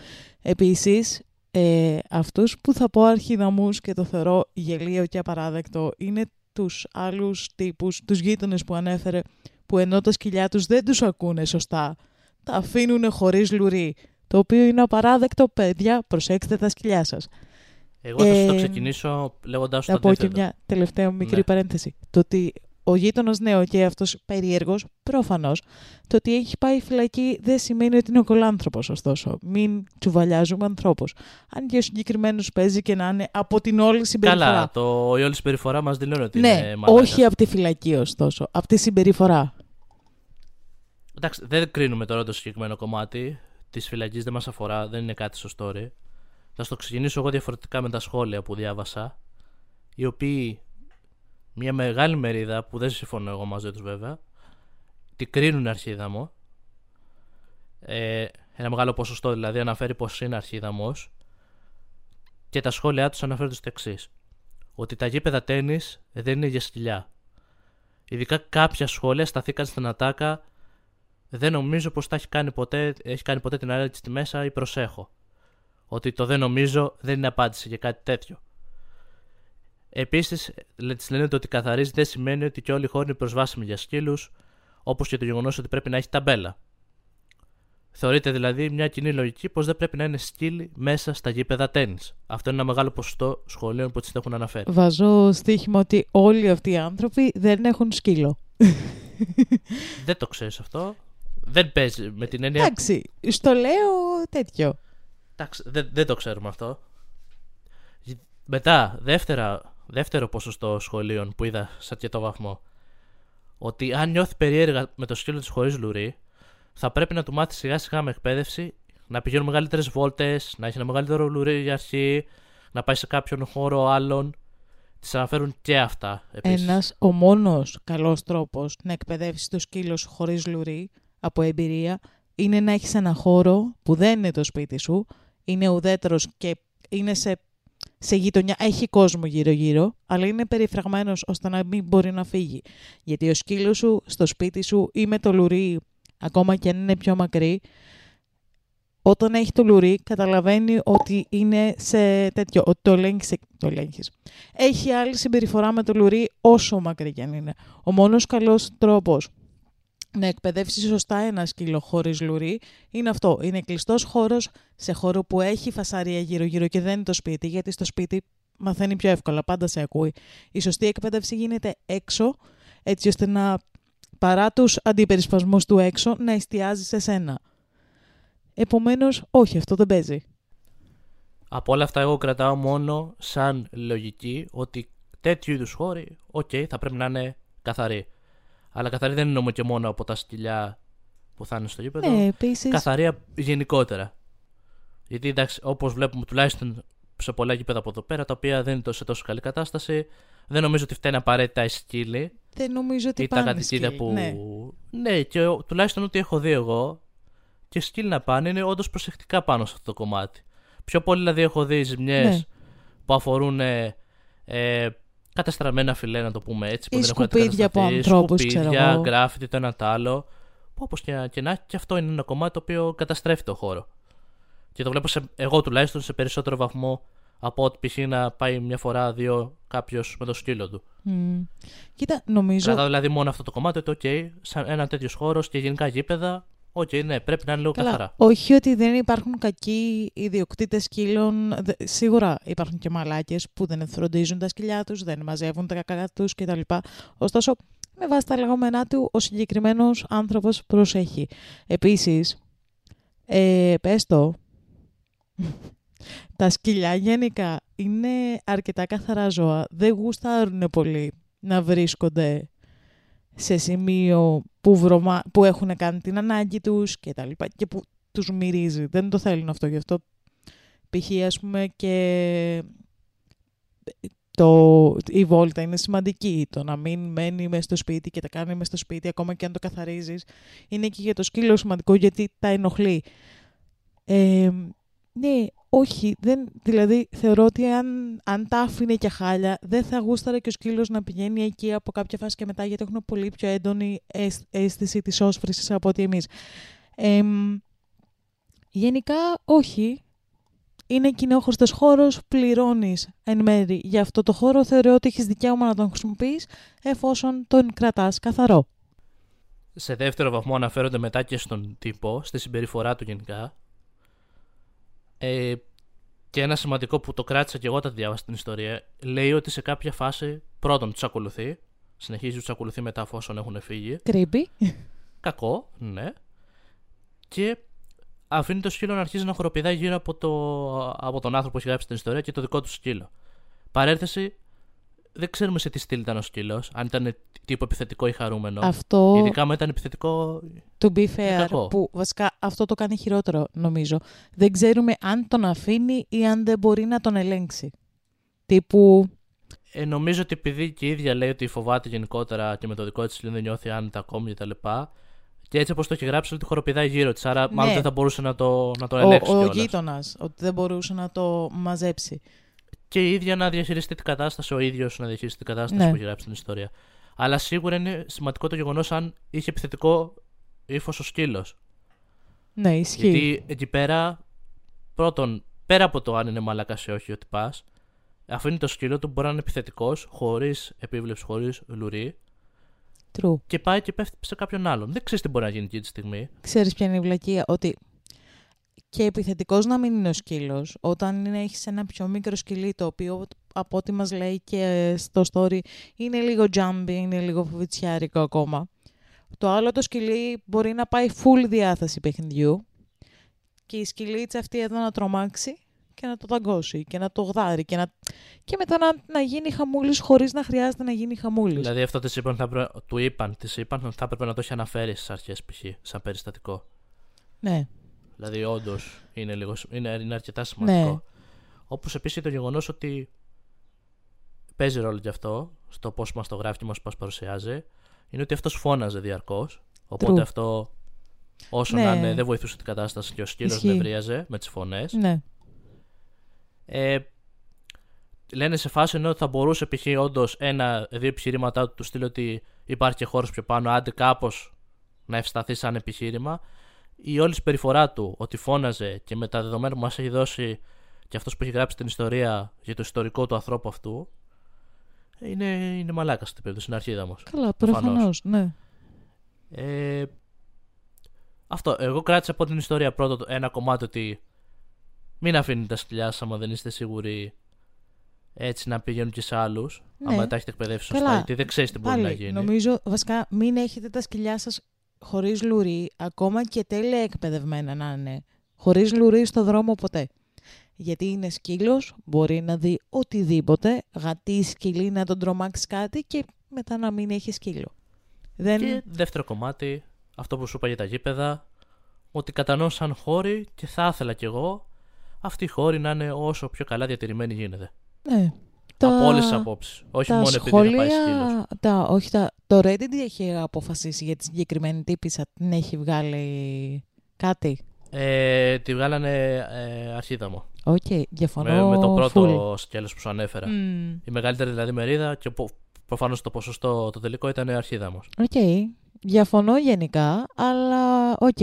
Επίσης, ε, αυτούς που θα πω αρχίδαμους και το θεωρώ γελίο και απαράδεκτο είναι τους άλλους τύπους, τους γείτονες που ανέφερε, που ενώ τα σκυλιά τους δεν τους ακούνε σωστά, τα αφήνουν χωρίς λουρί. Το οποίο είναι απαράδεκτο, παιδιά, προσέξτε τα σκυλιά σας. Εγώ θα σου το Ε, ξεκινήσω λέγοντάς σου Να το πω και αντίθετο. μια τελευταία μικρή Ναι. παρένθεση. Το ότι ο γείτονας, ναι, OK, okay, αυτός περίεργος, προφανώς. Το ότι έχει πάει φυλακή δεν σημαίνει ότι είναι ο κωλάνθρωπος, ωστόσο. Μην τσουβαλιάζουμε ανθρώπους. Αν και ο συγκεκριμένος παίζει και να είναι από την όλη συμπεριφορά. Καλά, το, η όλη συμπεριφορά μας δηλώνει ότι ναι, είναι μαλάκας. όχι από τη φυλακή, ωστόσο. Από τη συμπεριφορά. Εντάξει, δεν κρίνουμε τώρα το συγκεκριμένο κομμάτι της φυλακής, δεν μας αφορά, δεν είναι κάτι στο story. Θα στο ξεκινήσω εγώ διαφορετικά με τα σχόλια που διάβασα, οι οποίοι μια μεγάλη μερίδα που δεν συμφωνώ εγώ μαζί τους βέβαια, τη κρίνουν αρχίδαμο. Ε, ένα μεγάλο ποσοστό δηλαδή αναφέρει πως είναι αρχίδαμος. Και τα σχόλιά τους αναφέρουν το εξής. Ότι τα γήπεδα τέννη δεν είναι για σκυλιά. Ειδικά κάποια σχόλια σταθήκαν στην ατάκα. Δεν νομίζω πως έχει κάνει ποτέ, έχει κάνει ποτέ την αρέτηση στη μέσα ή προσέχω. Ότι το δεν νομίζω δεν είναι απάντηση για κάτι τέτοιο. Επίσης, της λένε ότι καθαρίζει δεν σημαίνει ότι και όλοι οι χώροι είναι προσβάσιμοι για σκύλους, όπως και το γεγονός ότι πρέπει να έχει ταμπέλα. Θεωρείται δηλαδή μια κοινή λογική πως δεν πρέπει να είναι σκύλοι μέσα στα γήπεδα τέννη. Αυτό είναι ένα μεγάλο ποσοστό σχολείων που τι έχουν αναφέρει. Βάζω στοίχημα ότι όλοι αυτοί οι άνθρωποι δεν έχουν σκύλο. δεν το ξέρεις αυτό. Δεν παίζει με την έννοια. Εντάξει, στο λέω τέτοιο. Εντάξει, δεν, δεν το ξέρουμε αυτό. Μετά, δεύτερα, δεύτερο ποσοστό σχολείων που είδα σε αρκετό βαθμό. Ότι αν νιώθει περίεργα με το σκύλο της χωρίς λουρί, θα πρέπει να του μάθει σιγά σιγά με εκπαίδευση να πηγαίνουν μεγαλύτερες βόλτες, να έχει ένα μεγαλύτερο λουρί για αρχή, να πάει σε κάποιον χώρο άλλον. Τις αναφέρουν και αυτά. Ένας, ο μόνος καλός τρόπος να εκπαιδεύσει το σκύλο σου χωρίς λουρί από εμπειρία είναι να έχεις ένα χώρο που δεν είναι το σπίτι σου, είναι ουδέτερος και είναι σε σε γειτονιά έχει κόσμο γύρω-γύρω, αλλά είναι περιφραγμένος ώστε να μην μπορεί να φύγει. Γιατί ο σκύλος σου στο σπίτι σου ή με το λουρί, ακόμα και αν είναι πιο μακρύ, όταν έχει το λουρί, καταλαβαίνει ότι είναι σε τέτοιο, ότι το ελέγχεις. Το ελέγχεις. Έχει άλλη συμπεριφορά με το λουρί όσο μακρύ και αν είναι. Ο μόνος καλός τρόπος να εκπαιδεύσεις σωστά ένα σκύλο χωρίς λουρί είναι αυτό. Είναι κλειστός χώρος σε χώρο που έχει φασαρία γύρω-γύρω και δεν είναι το σπίτι, γιατί στο σπίτι μαθαίνει πιο εύκολα, πάντα σε ακούει. Η σωστή εκπαίδευση γίνεται έξω, έτσι ώστε να παρά τους αντιπερισπασμούς του έξω να εστιάζει σε σένα. Επομένως, όχι, αυτό δεν παίζει. Από όλα αυτά εγώ κρατάω μόνο σαν λογική ότι τέτοιου είδους χώροι, οκ, θα πρέπει να είναι καθαροί. Αλλά καθαροί δεν εννοούμε και μόνο από τα σκυλιά που θα είναι στο γήπεδο. Ναι, επίσης... Καθαρία γενικότερα. Γιατί εντάξει, όπως βλέπουμε τουλάχιστον σε πολλά γήπεδα από εδώ πέρα, τα οποία δεν είναι σε τόσο καλή κατάσταση, δεν νομίζω ότι φταίνει απαραίτητα οι σκύλοι. Δεν νομίζω ότι ή τα κατοικίδια που. Ναι. ναι, και τουλάχιστον ό,τι έχω δει εγώ, και σκύλοι να πάνε είναι όντως προσεκτικά πάνω σε αυτό το κομμάτι. Πιο πολύ δηλαδή έχω δει ζημιές ναι. που αφορούν ε, καταστραμμένα φιλέ, να το πούμε έτσι. Που Ή δεν σκουπίδια από ανθρώπους, ξέρω εγώ. γκράφιτι, το ένα το άλλο. Που όπως και, και να και αυτό είναι ένα κομμάτι το οποίο καταστρέφει το χώρο. Και το βλέπω σε, εγώ τουλάχιστον σε περισσότερο βαθμό από ότι π.χ. να πάει μια φορά, δύο κάποιος με το σκύλο του. Mm. Κοίτα, νομίζω. Κρατάω δηλαδή μόνο αυτό το κομμάτι ότι, OK, σαν ένα τέτοιος χώρος και γενικά γήπεδα, OK, okay, ναι, πρέπει να είναι λίγο Καλά, καθαρά. Όχι ότι δεν υπάρχουν κακοί ιδιοκτήτες σκύλων. Σίγουρα υπάρχουν και μαλάκες που δεν φροντίζουν τα σκυλιά τους, δεν μαζεύουν τα κακά τους κτλ. Ωστόσο, με βάση τα λεγόμενά του, ο συγκεκριμένος άνθρωπος προσέχει. Επίσης, ε, πες το, τα σκυλιά γενικά είναι αρκετά καθαρά ζώα. Δεν γουστάρουν πολύ να βρίσκονται σε σημείο που, βρωμα... που έχουν κάνει την ανάγκη τους και τα λοιπά και που τους μυρίζει. Δεν το θέλουν αυτό γι' αυτό. Π.χ. ας πούμε και το, η βόλτα είναι σημαντική. Το να μην μένει μέσα στο σπίτι και τα κάνει μέσα στο σπίτι ακόμα και αν το καθαρίζεις είναι και για το σκύλο σημαντικό γιατί τα ενοχλεί. Ε, ναι, όχι, δεν, δηλαδή θεωρώ ότι αν, αν τα άφηνε και χάλια, δεν θα γούσταρε και ο σκύλος να πηγαίνει εκεί από κάποια φάση και μετά, γιατί έχουν πολύ πιο έντονη αίσθηση της όσφρησης από ότι εμείς. Ε, γενικά, όχι. Είναι κοινόχρηστο χώρος, πληρώνεις εν μέρη για αυτό το χώρο. Θεωρώ ότι έχεις δικαίωμα να τον χρησιμοποιείς εφόσον τον κρατάς καθαρό. Σε δεύτερο βαθμό αναφέρονται μετά και στον τύπο, στη συμπεριφορά του γενικά, ε, και ένα σημαντικό που το κράτησα και εγώ όταν διάβασα την ιστορία, λέει ότι σε κάποια φάση πρώτον τους ακολουθεί, Συνεχίζει τους ακολουθεί μετά εφόσον έχουν φύγει. Creepy. Κακό, ναι. Και αφήνει το σκύλο να αρχίζει να χοροπηδάει γύρω από, το, από τον άνθρωπο που έχει γράψει την ιστορία και το δικό του σκύλο. Παρένθεση, δεν ξέρουμε σε τι στυλ ήταν ο σκύλος, αν ήταν τύπο επιθετικό ή χαρούμενο. Αυτό, Ειδικά αν ήταν επιθετικό. to be fair, κακό. που βασικά αυτό το κάνει χειρότερο νομίζω. Δεν ξέρουμε αν τον αφήνει ή αν δεν μπορεί να τον ελέγξει. Τύπου, Ε, νομίζω ότι επειδή και η ίδια λέει ότι φοβάται γενικότερα και με το δικό της σκύλο δεν νιώθει άνετα ακόμη κτλ. Και έτσι όπως το έχει γράψει, ότι χοροπηδάει γύρω της. Άρα, μάλλον Ναι. δεν θα μπορούσε να το, να το ο, ελέγξει. ο κιόλας. γείτονας, ότι δεν μπορούσε να το μαζέψει. Και η ίδια να διαχειριστεί την κατάσταση, ο ίδιος να διαχειριστεί την κατάσταση Ναι. που έχει γράψει την ιστορία. Αλλά σίγουρα είναι σημαντικό το γεγονός αν είχε επιθετικό ύφος ο σκύλος. Ναι, ισχύει. Γιατί εκεί πέρα, πρώτον, πέρα από το αν είναι μαλάκα ή όχι, ότι πας, αφήνει το σκύλο του μπορεί να είναι επιθετικός, χωρίς επίβλεψη, χωρίς λουρί, True. και πάει και πέφτει σε κάποιον άλλον. Δεν ξέρεις τι μπορεί να γίνει εκεί τη στιγμή. Ξέρεις ποια είναι η βλακεία, ότι και επιθετικός να μην είναι ο σκύλος, όταν είναι, έχεις ένα πιο μικρό σκυλί, το οποίο από ό,τι μας λέει και στο story είναι λίγο jumpy, είναι λίγο φοβητσιάρικο ακόμα. Το άλλο το σκυλί μπορεί να πάει full διάθεση παιχνιδιού και η σκυλίτσα αυτή εδώ να τρομάξει και να το δαγκώσει και να το γδάρει και, να... και μετά να, να γίνει χαμούλης χωρίς να χρειάζεται να γίνει χαμούλης. Δηλαδή, αυτό της είπαν, θα πρέ- του είπαν, της είπαν ότι θα έπρεπε να το έχει αναφέρει στις αρχές π.χ. σαν περιστατικό. Ναι, Δηλαδή, όντως είναι, λίγο, είναι, είναι αρκετά σημαντικό. Ναι. Όπως επίσης το γεγονός ότι παίζει ρόλο κι αυτό στο πώς μας το γράφει και μα πώ παρουσιάζει, είναι ότι αυτός φώναζε διαρκώς. Οπότε True. αυτό, όσο Ναι. να είναι, δεν βοηθούσε την κατάσταση και ο σκύλος Ισχύει. νευρίαζε με τις φωνές. ναι, Ε, λένε σε φάση ενώ θα μπορούσε π.χ. όντως ένα-δύο επιχειρήματά του του στείλει ότι υπάρχει και χώρος πιο πάνω, άντε κάπως να ευσταθεί σαν επιχείρημα. Η όλη συμπεριφορά του, ότι φώναζε και με τα δεδομένα που μας έχει δώσει και αυτός που έχει γράψει την ιστορία για το ιστορικό του ανθρώπου αυτού, είναι, είναι μαλάκα στην περίπτωση, είναι αρχίδαμο. καλά, Προφανώς. προφανώς, ναι. Ε, αυτό. Εγώ κράτησα από την ιστορία πρώτο το- ένα κομμάτι ότι μην αφήνετε τα σκυλιά σας άμα δεν είστε σίγουροι έτσι να πηγαίνουν και σε άλλους. Ναι. Άμα τα έχετε εκπαιδεύσει σωστά. Καλά. Γιατί δεν ξέρεις τι μπορεί Πάλι, να γίνει. νομίζω βασικά μην έχετε τα σκυλιά σας χωρίς λουρί, ακόμα και τέλεια εκπαιδευμένα να είναι. Χωρίς λουρί στο δρόμο ποτέ. Γιατί είναι σκύλος, μπορεί να δει οτιδήποτε, γατί σκυλί να τον τρομάξει κάτι και μετά να μην έχει σκύλο. Δεν... Και δεύτερο κομμάτι, αυτό που σου είπα για τα γήπεδα, ότι κατανοώ σαν χώροι και θα ήθελα κι εγώ αυτοί οι χώροι να είναι όσο πιο καλά διατηρημένοι γίνεται. Ναι. Από όλες τις απόψεις. Όχι τα μόνο επειδή θα πάει σκύλος. σχόλια, τα, όχι τα, το Reddit έχει αποφασίσει για τη συγκεκριμένη τύπισσα, την έχει βγάλει κάτι; Ε, τη βγάλανε ε, αρχίδαμο. Οκ, διαφωνώ Με, με το πρώτο full. σκέλος που σου ανέφερα. Μμμ. Η μεγαλύτερη δηλαδή μερίδα και προφανώς το ποσοστό το τελικό ήταν Αρχίδαμος. Οκ. Διαφωνώ γενικά, αλλά οκ.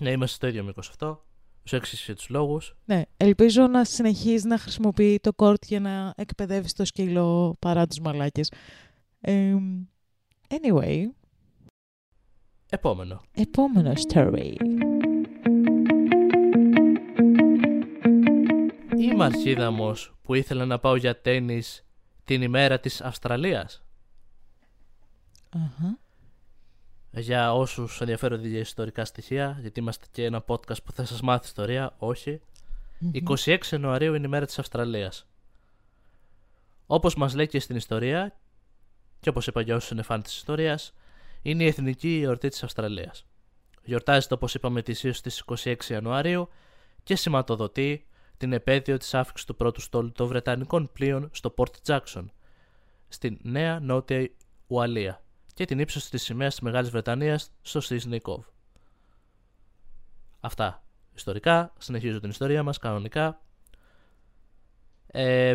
Ναι, είμαστε στο ίδιο μήκος αυτό. Σου εξήγησα τους λόγους. Ναι, ελπίζω να συνεχίζεις να χρησιμοποιεί το κορτ για να εκπαιδεύεις το σκύλο παρά τους μαλάκες. Ε, anyway, Επόμενο. επόμενο story. Είμαι Αρχίδαμο που ήθελα να πάω για τέννη την ημέρα της Αυστραλίας. Αχα. Για όσους ενδιαφέρονται για ιστορικά στοιχεία, γιατί είμαστε και ένα podcast που θα σας μάθει ιστορία, όχι. 26 Ιανουαρίου είναι η μέρα της Αυστραλίας. Όπως μας λέει και στην ιστορία, και όπως είπα για όσους είναι φαν της ιστορίας, είναι η εθνική εορτή της Αυστραλίας. Γιορτάζεται όπως είπαμε ετησίως στις 26 Ιανουαρίου και σηματοδοτεί την επέτειο της άφηξης του πρώτου στόλου των Βρετανικών πλοίων στο Port Jackson, στην Νέα Νότια Ουαλία και την ύψωση της σημαίας της Μεγάλης Βρετανίας στο Sydney Cove. Αυτά ιστορικά, συνεχίζω την ιστορία μας κανονικά. Ε,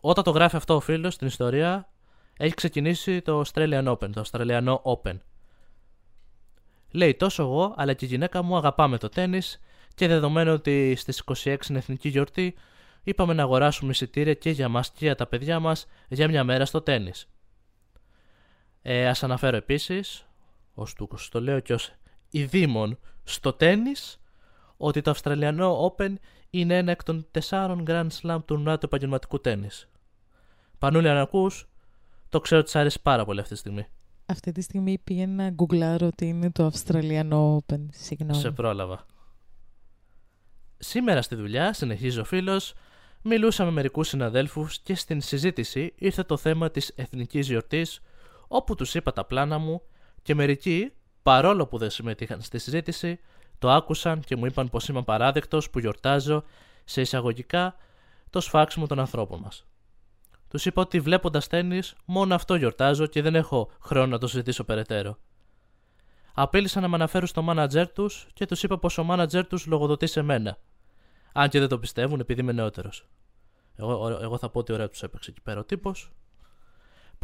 όταν το γράφει αυτό ο φίλος στην ιστορία, έχει ξεκινήσει το Australian Open, το Australian Open. Λέει τόσο εγώ, αλλά και η γυναίκα μου αγαπάμε το τέννις και δεδομένου ότι στις 26 είναι εθνική γιορτή, είπαμε να αγοράσουμε εισιτήρια και για μας και για τα παιδιά μας για μια μέρα στο τέννις. Ε, ας αναφέρω επίσης, ως τούκος το λέω και ως ειδήμων στο τέννις, ότι το Αυστραλιανό Open είναι ένα εκ των τεσσάρων Grand Slam τουρνουά του επαγγελματικού τέννις. Πανούλη αν ακούς, το ξέρω ότι σ' άρεσε πάρα πολύ αυτή τη στιγμή. Αυτή τη στιγμή πήγαινε να γκουγκλάρω ότι είναι το Αυστραλιανό Open. Συγγνώμη. Σε πρόλαβα. Σήμερα στη δουλειά, συνεχίζει ο φίλος, μιλούσα με μερικούς συναδέλφους και στην συζήτηση ήρθε το θέμα της εθνικής γιορτής, όπου τους είπα τα πλάνα μου και μερικοί, παρόλο που δεν συμμετείχαν στη συζήτηση, το άκουσαν και μου είπαν πως είμαι παράδεκτο που γιορτάζω σε εισαγωγικά το σφάξιμο των ανθρώπων μας. Τους είπα ότι βλέποντας τέννη, μόνο αυτό γιορτάζω και δεν έχω χρόνο να το συζητήσω περαιτέρω. Απέλησαν να με αναφέρουν στο μάνατζερ τους και τους είπα πως ο μάνατζερ τους λογοδοτεί σε μένα. Αν και δεν το πιστεύουν επειδή είμαι νεότερος. Εγώ, εγώ θα πω ότι ωραία τους έπαιξε εκεί πέρα ο τύπος.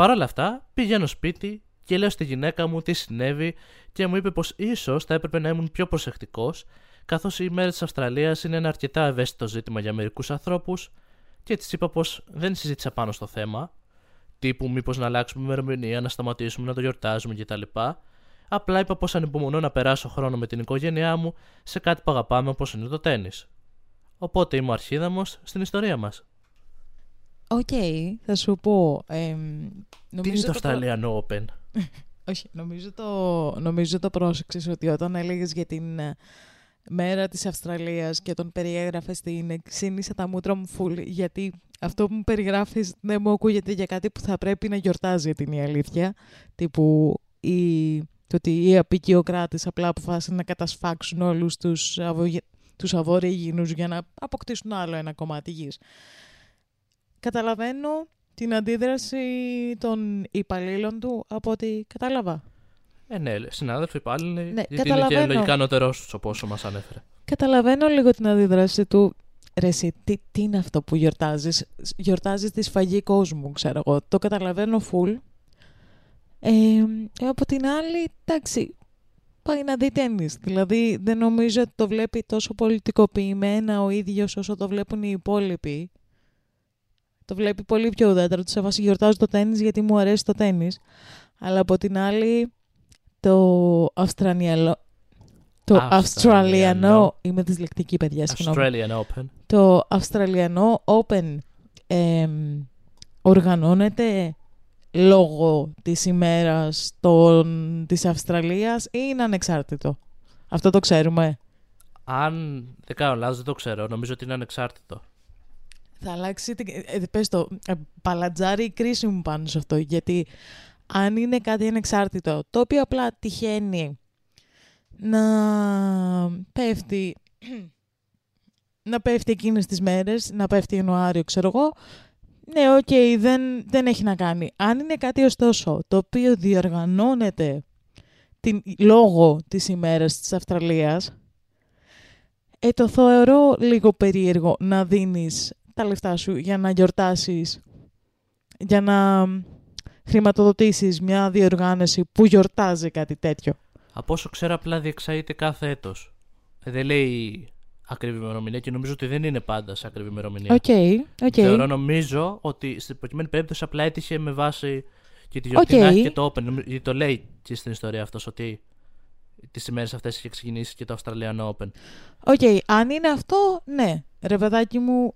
Παρ' όλα αυτά, πηγαίνω σπίτι και λέω στη γυναίκα μου τι συνέβη και μου είπε πως ίσως θα έπρεπε να ήμουν πιο προσεκτικός, καθώς η ημέρα της Αυστραλίας είναι ένα αρκετά ευαίσθητο ζήτημα για μερικούς ανθρώπους και της είπα πως δεν συζήτησα πάνω στο θέμα, τύπου μήπως να αλλάξουμε ημερομηνία, να σταματήσουμε να το γιορτάζουμε κτλ. Απλά είπα πως ανυπομονώ να περάσω χρόνο με την οικογένειά μου σε κάτι που αγαπάμε όπως είναι το τένις. Οπότε είμαι ο Αρχίδαμος στην ιστορία μας. Οκ, θα σου πω. Ε, Τι είναι το Australian Open; Όχι, νομίζω το, νομίζω το πρόσεξες ότι όταν έλεγες για την ε, μέρα της Αυστραλίας και τον περιέγραφες στην ξύνησα τα μούτρα μου φουλ γιατί αυτό που μου περιγράφεις δεν μου ακούγεται για κάτι που θα πρέπει να γιορτάζει την η αλήθεια τύπου η, το ότι οι απεικιοκράτες απλά αποφάσισαν να κατασφάξουν όλους τους, αβογε, τους αβορήγινους για να αποκτήσουν άλλο ένα κομμάτι γης. Καταλαβαίνω την αντίδραση των υπαλλήλων του από ό,τι κατάλαβα. Ε, ναι, συνάδελφοι υπάλληλοι, ναι, γιατί είναι και λογικά ανώτερό του όπω μας ανέφερε. Καταλαβαίνω λίγο την αντίδραση του. Ρε εσύ, τι, τι είναι αυτό που γιορτάζεις; Γιορτάζεις τη σφαγή κόσμου, ξέρω εγώ. Το καταλαβαίνω φουλ. Ε, ε, από την άλλη, εντάξει, πάει να δει τέννις. Δηλαδή, δεν νομίζω ότι το βλέπει τόσο πολιτικοποιημένα ο ίδιος όσο το βλέπουν οι υπόλοιποι. Το βλέπει πολύ πιο ουδέτερο. Του έβασε γιορτάζω το τέννις γιατί μου αρέσει το τέννις. Αλλά από την άλλη, το Αυστραλιανό. Το Αυστραλιανό. Είμαι δυσλεκτική, παιδιά. Australian Open. Το Αυστραλιανό Open ε, οργανώνεται λόγω της ημέρας των, της Αυστραλίας ή είναι ανεξάρτητο; Αυτό το ξέρουμε. Αν δεν κάνω λάθος, δεν το ξέρω. Νομίζω ότι είναι ανεξάρτητο. Θα αλλάξει, ε, πες το, ε, παλαντζάρει η κρίση μου πάνω σε αυτό, γιατί αν είναι κάτι ανεξάρτητο, το οποίο απλά τυχαίνει να πέφτει, να πέφτει εκείνες τις μέρες, να πέφτει Ιανουάριο, ξέρω εγώ, ναι, OK, okay, δεν, δεν έχει να κάνει. Αν είναι κάτι ωστόσο, το οποίο διοργανώνεται την, λόγω της ημέρας της Αυστραλίας, ε, το θεωρώ λίγο περίεργο να δίνεις τα λεφτά σου για να γιορτάσεις, για να χρηματοδοτήσεις μια διοργάνωση που γιορτάζει κάτι τέτοιο; Από όσο ξέρω απλά διεξάγεται κάθε έτος. Ε, δεν λέει ακριβή ημερομηνία και νομίζω ότι δεν είναι πάντα σε ακριβή ημερομηνία. Okay, okay. Θεωρώ νομίζω ότι στην προκειμένη περίπτωση απλά έτυχε με βάση και τη γιορτή okay. και το Open. Γιατί το λέει και στην ιστορία αυτός ότι τις ημέρες αυτές είχε ξεκινήσει και το Australian Open. OK, okay. αν είναι αυτό, ναι. Ρε παιδάκι μου.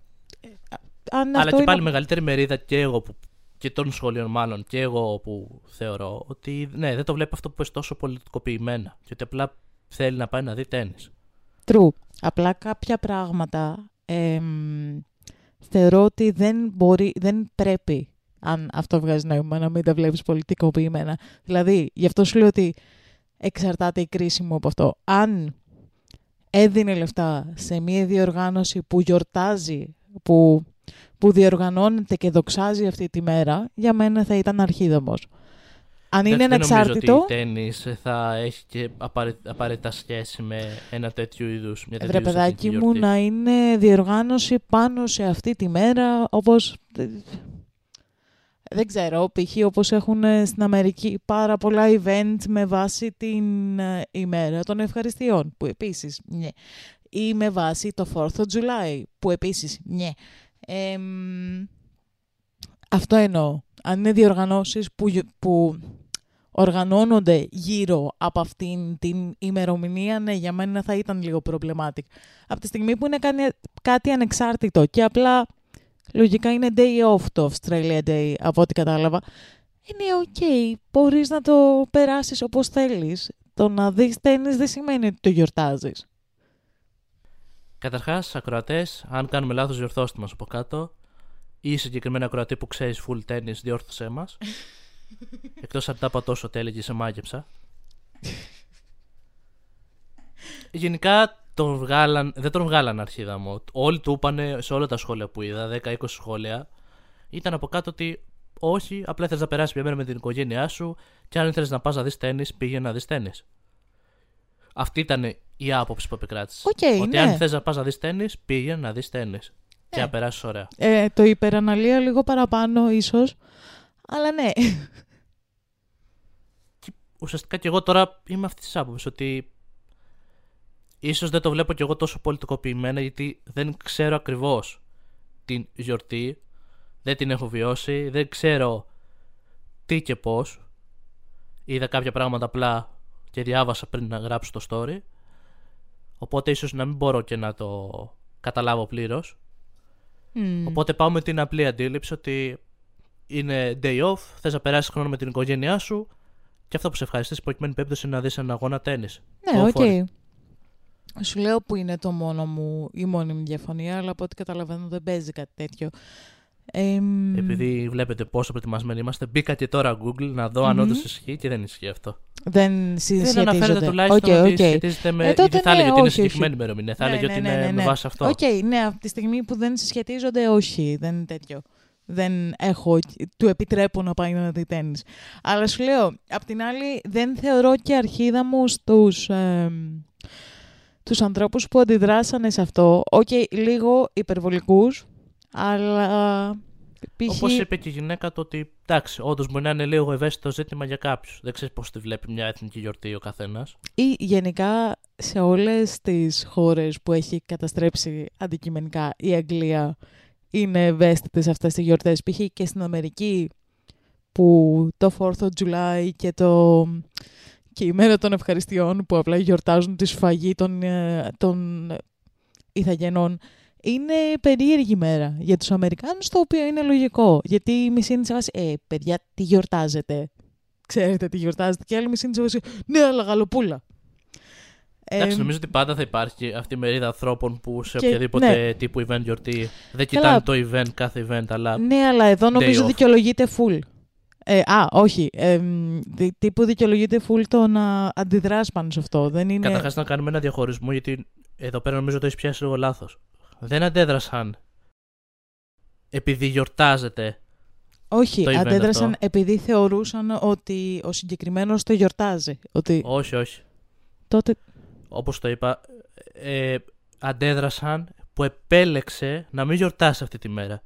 Ε, αν Αλλά και πάλι μεγαλύτερη μερίδα και εγώ που και των σχολίων μάλλον και εγώ που θεωρώ ότι ναι, δεν το βλέπω αυτό που είναι τόσο πολιτικοποιημένα και ότι απλά θέλει να πάει να δει τένις. True. Απλά κάποια πράγματα ε, θεωρώ ότι δεν μπορεί, δεν πρέπει αν αυτό βγάζει νόημα να μην τα βλέπεις πολιτικοποιημένα. Δηλαδή, γι' αυτό σου λέω ότι εξαρτάται η κρίση μου από αυτό. Αν έδινε λεφτά σε μια διοργάνωση που γιορτάζει, που που διοργανώνεται και δοξάζει αυτή τη μέρα, για μένα θα ήταν αρχίδομος. Αν είναι ανεξάρτητο... Δεν νομίζω ότι η τέννις θα έχει και απαραίτητα σχέση με ένα τέτοιο είδους, μια τέτοιο παιδάκι μου, να είναι διοργάνωση πάνω σε αυτή τη μέρα, όπως... Δεν ξέρω, π.χ. όπως έχουν στην Αμερική πάρα πολλά event με βάση την ε, ημέρα των ευχαριστειών, που επίσης, ναι. Ή με βάση το 4th of July, που επίσης, ναι αυτό εννοώ. Αν είναι διοργανώσεις που, που οργανώνονται γύρω από αυτήν την ημερομηνία, ναι, για μένα θα ήταν λίγο problematic. Από τη στιγμή που είναι κάτι ανεξάρτητο και απλά λογικά είναι day off το Australia Day, από ό,τι κατάλαβα, Είναι οκ, μπορείς να το περάσεις όπως θέλεις. Το να δεις τένις δεν σημαίνει ότι το γιορτάζεις. Καταρχάς, ακροατές, αν κάνουμε λάθος, διορθώστε μας από κάτω. Ή συγκεκριμένα ακροατή που ξέρεις full tennis, διόρθωσέ μας. Εκτός αν τα είπα τόσο τέλεια και σε μάγεψα. Γενικά τον βγάλαν, δεν τον βγάλαν Αρχίδαμο. Όλοι του είπαν σε όλα τα σχόλια που είδα, 10-20 σχόλια, ήταν από κάτω ότι όχι, απλά θε να περάσεις μια μέρα με την οικογένειά σου και αν ήθελε να πας να δεις τένις, πήγαινε να δεις τένις. Αυτή ήταν η άποψη που επικράτησε. Οκ, ότι ναι. αν θες να πας να δεις τένις, πήγαινε να δεις τένις. Και να περάσεις ωραία. Ε, το υπεραναλύω λίγο παραπάνω ίσως, αλλά ναι. Ουσιαστικά και εγώ τώρα είμαι αυτής της άποψης ότι ίσως δεν το βλέπω κι εγώ τόσο πολιτικοποιημένα γιατί δεν ξέρω ακριβώς την γιορτή, δεν την έχω βιώσει, δεν ξέρω τι και πώς. Είδα κάποια πράγματα απλά και διάβασα πριν να γράψω το story. Οπότε ίσως να μην μπορώ και να το καταλάβω πλήρως. Μμ. Οπότε πάω με την απλή αντίληψη ότι είναι day off, θες να περάσεις χρόνο με την οικογένειά σου και αυτό που σε ευχαριστήσει προκειμένου περίπτωση είναι να δεις ένα αγώνα τένις. Ναι, Go OK. for it. Σου λέω που είναι το μόνο μου, η μόνη μου διαφωνία, αλλά από ό,τι καταλαβαίνω δεν παίζει κάτι τέτοιο. Εμ, Επειδή βλέπετε πόσο προετοιμασμένοι είμαστε, μπήκα και τώρα Google να δω αν Μμμ. όντως ισχύει και δεν ισχύει αυτό. δεν Δεν συσχετίζονται. αναφέρεται τουλάχιστον Οκ, ότι οκ. σχετίζεται με. Ε, γιατί τότε θα έλεγε ναι, ότι είναι όχι, όχι. συγκεκριμένη ημερομηνία. Θα Ναι, έλεγε ναι, ότι ναι, είναι ναι, με ναι. βάση αυτό. Οκ, ναι, από τη στιγμή που δεν συσχετίζονται, όχι, δεν είναι τέτοιο. Δεν έχω, του επιτρέπω να πάει να δει τένις. Αλλά σου λέω, απ' την άλλη, δεν θεωρώ και Αρχίδαμο στους, εμ, τους ανθρώπους που αντιδράσανε σε αυτό. Οκ, λίγο υπερβολικούς, αλλά π.χ. Όπως είπε και η γυναίκα το ότι εντάξει, όντως μπορεί να είναι λίγο ευαίσθητο ζήτημα για κάποιους. Δεν ξέρεις πώς τη βλέπει μια εθνική γιορτή ο καθένας. ή γενικά σε όλες τις χώρες που έχει καταστρέψει αντικειμενικά η Αγγλία είναι ευαίσθητες αυτές τις γιορτές. Π.χ. και στην Αμερική που το 4th of July και, το... και η μέρα των ευχαριστειών που απλά γιορτάζουν τη σφαγή των, ε, των ηθαγενών είναι περίεργη μέρα για τους Αμερικάνους το οποίο είναι λογικό γιατί η μισή είναι σε βάση «Ε, παιδιά, τι γιορτάζετε» ξέρετε τι γιορτάζετε και η άλλη μισή είναι σε βάση «Ναι, αλλά γαλοπούλα». Εντάξει, Ε, νομίζω ότι πάντα θα υπάρχει αυτή η μερίδα ανθρώπων που σε Και- οποιαδήποτε ναι. τύπου event γιορτή δεν Καλά. κοιτάνε το event, κάθε event, αλλά Ναι, αλλά εδώ νομίζω off. δικαιολογείται full. Ε, α, όχι. Ε, μ, δι- τύπου δικαιολογείται full το να αντιδράσει πάνω σε αυτό. Δεν είναι... Καταρχάς να κάνουμε ένα διαχωρισμό γιατί εδώ πέρα νομίζω το έχεις πιάσει λίγο λάθος. Δεν αντέδρασαν επειδή γιορτάζεται. όχι, το event αντέδρασαν αυτό. επειδή θεωρούσαν ότι ο συγκεκριμένος το γιορτάζει. Ότι Όχι, όχι. τότε... Όπως το είπα, ε, αντέδρασαν που επέλεξε να μην γιορτάσει αυτή τη μέρα.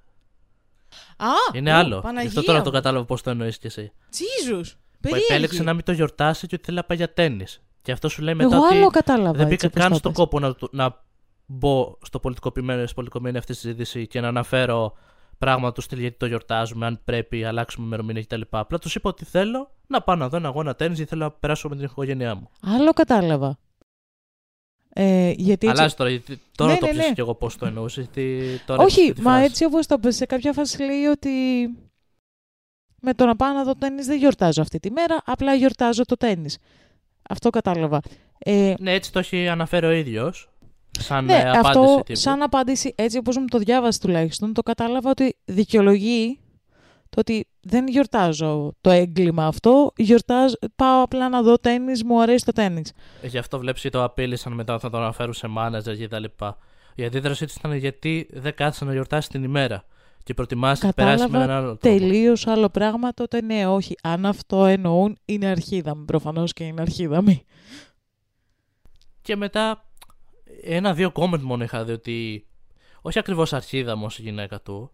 Α, Είναι ω, άλλο. Γι' Παναγία αυτό τώρα μου. το κατάλαβα πώς το εννοείς κι εσύ. Jesus, Που περίεργη. επέλεξε να μην το γιορτάσει και ότι θέλει να πάει για τέννη. Και αυτό σου λέει μετά Εγώ ότι άλλο κατάλαβα. δεν έτσι μπήκα όπως καν το στον είπες. κόπο να, του- να μπω στο πολιτικοποιημένο, στην πολιτικοποιημένη αυτή συζήτηση και να αναφέρω πράγματα τους στυλ γιατί το γιορτάζουμε, αν πρέπει, αλλάξουμε ημερομηνία κτλ. Απλά τους είπα ότι θέλω να πάω να δω ένα αγώνα τέννη γιατί θέλω να περάσω με την οικογένειά μου. Άλλο κατάλαβα. Ε, γιατί έτσι- Αλλάζει τώρα, γιατί τώρα Ναι, το ναι, πιάσα ναι. κι εγώ πώς το εννοούσες. Γιατί τώρα Όχι, αυτή τη μα φράση. έτσι όπως το πες, σε κάποια φάση λέει ότι με το να πάω να δω τέννις δεν γιορτάζω αυτή τη μέρα, απλά γιορτάζω το τέννις. Αυτό κατάλαβα. Ε, Ναι, έτσι το έχει αναφέρει ο ίδιος. Σαν ναι, ε, απάντηση αυτό τύπου. σαν απάντηση, έτσι όπως μου το διάβασε τουλάχιστον, το κατάλαβα ότι δικαιολογεί το ότι δεν γιορτάζω το έγκλημα αυτό, γιορτάζω, πάω απλά να δω τέννις, μου αρέσει το τέννις. Ε, Γι' αυτό βλέπεις ότι το απείλησαν μετά θα το αναφέρουν σε manager και τα λοιπά. Η αντίδρασή του ήταν γιατί δεν κάθισε να γιορτάσει την ημέρα. Και προτιμάσει να περάσεις με έναν Κατάλαβα άλλο τρόπο. τελείως άλλο πράγμα, τότε ναι, όχι. Αν αυτό εννοούν, είναι αρχίδα μου. Προφανώς και είναι αρχίδα μου. Και μετά ένα-δύο comment μόνο είχα δει ότι όχι ακριβώς αρχίδα μου ως η γυναίκα του,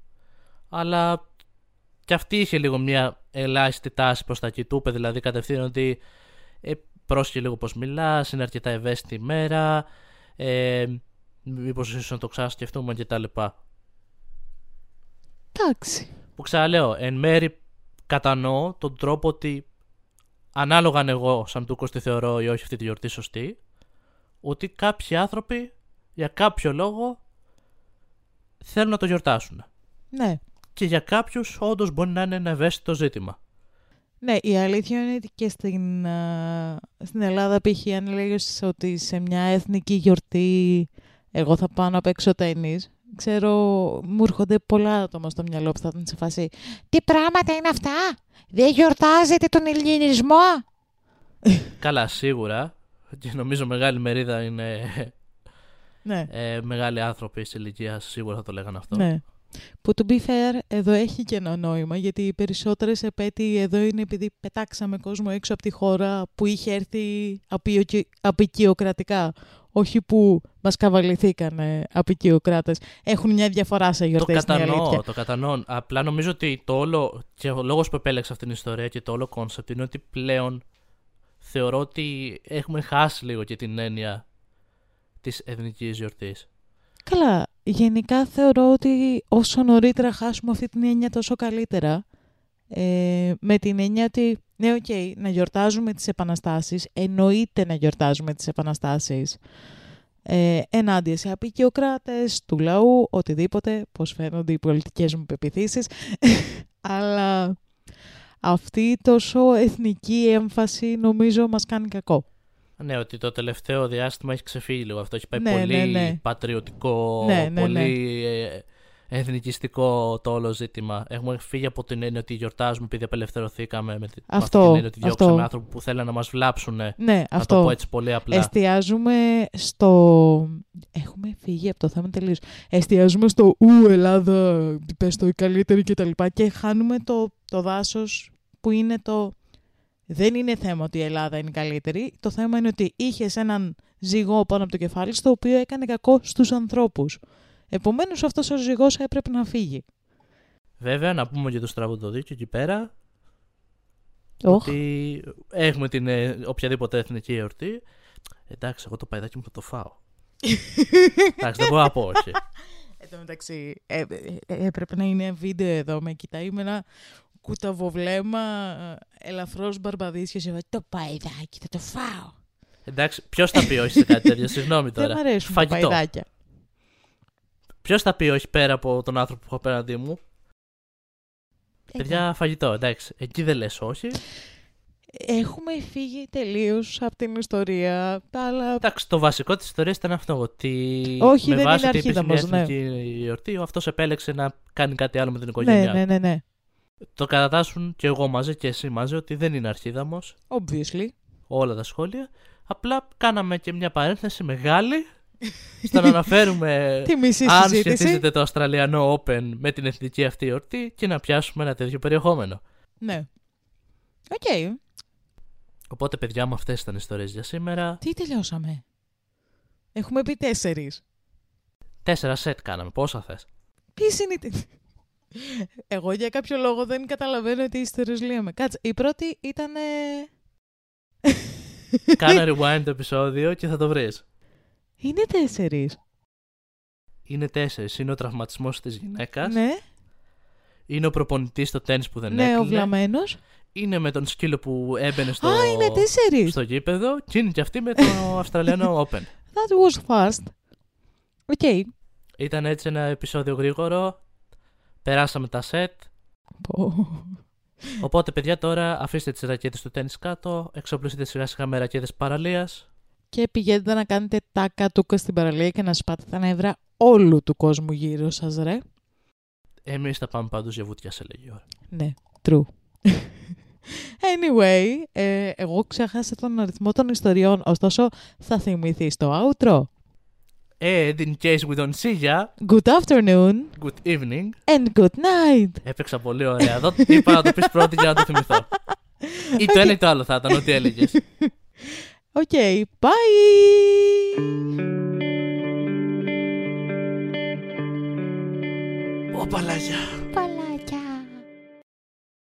αλλά και αυτή είχε λίγο μια ελάχιστη τάση προς τα εκεί. Του είπε δηλαδή κατευθείαν ότι ε, πρόσχε λίγο πως μιλάς, είναι αρκετά ευαίσθητη ημέρα, ε, μήπως ίσως να το ξανασκεφτούμε και τα λοιπά. Εντάξει. Που ξαναλέω, εν μέρη κατανοώ τον τρόπο ότι ανάλογα αν εγώ σαν τούκος τη θεωρώ ή όχι αυτή τη γιορτή σωστή, ότι κάποιοι άνθρωποι για κάποιο λόγο θέλουν να το γιορτάσουν. Ναι. Και για κάποιους όντως μπορεί να είναι ένα ευαίσθητο ζήτημα. Ναι, η αλήθεια είναι ότι και στην, α, στην Ελλάδα π.χ. αν λέγεις ότι σε μια εθνική γιορτή εγώ θα πάω να παίξω τέννις, ξέρω, μου έρχονται πολλά άτομα στο μυαλό που θα ήταν σε φάση «Τι πράγματα είναι αυτά! Δεν γιορτάζετε τον ελληνισμό!» Καλά, σίγουρα. Και νομίζω μεγάλη μερίδα είναι Ναι, ε, μεγάλοι άνθρωποι σε ηλικία. Σίγουρα θα το λέγανε αυτό. ναι. Που to be fair, εδώ έχει και ένα νόημα, γιατί οι περισσότερες επέτειοι εδώ είναι επειδή πετάξαμε κόσμο έξω από τη χώρα που είχε έρθει απεικιο- απεικιοκρατικά. Όχι που μας καβαληθήκαν αποικιοκράτες. Έχουν μια διαφορά σε Το γιορτές, είναι η αλήθεια. κατανοώ, το κατανοώ. Απλά νομίζω ότι το όλο. και ο λόγος που επέλεξα αυτήν την ιστορία και το όλο κόνσεπτ είναι ότι πλέον θεωρώ ότι έχουμε χάσει λίγο και την έννοια της εθνικής γιορτής. Καλά, γενικά θεωρώ ότι όσο νωρίτερα χάσουμε αυτή την έννοια τόσο καλύτερα. Ε, με την έννοια ότι, ναι, οκ, να γιορτάζουμε τις επαναστάσεις, εννοείται να γιορτάζουμε τις επαναστάσεις ε, ενάντια σε απεικιοκράτες, του λαού, οτιδήποτε, πώς φαίνονται οι πολιτικές μου πεπιθήσεις. Αλλά αυτή η τόσο εθνική έμφαση νομίζω μας κάνει κακό. Ναι, ότι το τελευταίο διάστημα έχει ξεφύγει λίγο αυτό. Έχει πάει Ναι, πολύ ναι, ναι. πατριωτικό, Ναι, ναι, πολύ ε, εθνικιστικό το όλο ζήτημα. Έχουμε φύγει από την έννοια ότι γιορτάζουμε επειδή απελευθερωθήκαμε. Με, τη- με αυτή Αυτό, την έννοια ότι διώξαμε αυτό. άνθρωποι που θέλουν να μας βλάψουν. Ναι, Να αυτό. το πω έτσι πολύ απλά. Εστιάζουμε στο. Έχουμε φύγει από το θέμα τελείως. Εστιάζουμε στο Ου, Ελλάδα, πες το η καλύτερη κτλ. Και, και χάνουμε το, το δάσος που είναι το. Δεν είναι θέμα ότι η Ελλάδα είναι η καλύτερη. Το θέμα είναι ότι είχες έναν ζυγό πάνω από το κεφάλι, στο οποίο έκανε κακό στους ανθρώπους. Επομένως, αυτός ο ζυγός έπρεπε να φύγει. Βέβαια, να πούμε για το στραβοδοδίκιο εκεί πέρα Οχ. ότι έχουμε την ε, οποιαδήποτε εθνική εορτή. Εντάξει, εγώ το παϊδάκι μου θα το φάω. Εντάξει, δεν μπορώ να πω όχι. Εν τω μεταξύ, ε, ε, ε, έπρεπε να είναι βίντεο εδώ. Με κοιτάει με ένα κουταβοβλέμα ε, ελαφρώς μπαρμπαδίσιο. Σε βάζει, το παϊδάκι, θα το φάω. Εντάξει, ποιος θα πει όχι σε κάτι τέτοιο, συγγνώμη Δεν τώρα. μ' αρέσουν Φαγητό. τα παϊδάκια. Ποιος θα πει όχι πέρα από τον άνθρωπο που έχω απέναντί μου; Ε, Παιδιά, φαγητό, εντάξει. Εκεί δεν λες όχι. Έχουμε φύγει τελείως από την ιστορία, αλλά Εντάξει, το βασικό της ιστορίας ήταν αυτό. Ότι Όχι, με δεν βάση είναι ότι υπήρχε αρχίδα μια μας, ναι. εθνική γιορτή, αυτός επέλεξε να κάνει κάτι άλλο με την ναι, οικογένειά ναι, ναι, ναι. Το κατατάσσουν και εγώ μαζί και εσύ μαζί ότι δεν είναι αρχίδαμος Obviously. όλα τα σχόλια. Απλά κάναμε και μια παρένθεση μεγάλη στο να αναφέρουμε Τη μισή αν συζήτηση. σχετίζεται το Αυστραλιανό Open με την εθνική αυτή εορτή και να πιάσουμε ένα τέτοιο περιεχόμενο. Ναι. Οκ. Οπότε, παιδιά μου, αυτές ήταν οι ιστορίες για σήμερα. Τι τελειώσαμε; Έχουμε πει τέσσερις. Τέσσερα σετ κάναμε. Πόσα θες; Ποιες είναι οι. Τε- Εγώ για κάποιο λόγο δεν καταλαβαίνω τι ιστορίες λέμε. Κάτσε, η πρώτη ήταν. Κάνε rewind το επεισόδιο και θα το βρεις. Είναι τέσσερις. Είναι τέσσερις. Είναι ο τραυματισμός της γυναίκας. Ναι, Είναι ο προπονητής στο τένις που δεν ναι, ο έκλεινε. βλαμμένος. Είναι με τον σκύλο που έμπαινε στο, Α, είναι τέσσερις. στο γήπεδο. Και είναι και αυτή με το Αυστραλιανό Open. That was fast. OK. Ήταν έτσι ένα επεισόδιο γρήγορο. Περάσαμε τα σετ. Πω. Οπότε, παιδιά, τώρα αφήστε τις ρακέτες του τένις κάτω. Εξοπλιστείτε σιγά σιγά με ρακέτες παραλίας. Και πηγαίνετε να κάνετε τακατούκα στην παραλία και να σπάτε τα νεύρα όλου του κόσμου γύρω σας, ρε. Εμείς θα πάμε πάντως για βουτιά σε λίγη ώρα. Ναι, true. Anyway, ε, εγώ ξέχασα τον αριθμό των ιστοριών, ωστόσο θα θυμηθείς στο outro. And in case we don't see ya, Good afternoon good evening. and good night. Έπαιξα πολύ ωραία. Εδώ είπα να το πεις πρώτη για να το θυμηθώ. Ή το ένα ή το άλλο θα ήταν ό,τι έλεγες. Okay, bye! Ω παλάγια. Παλάει.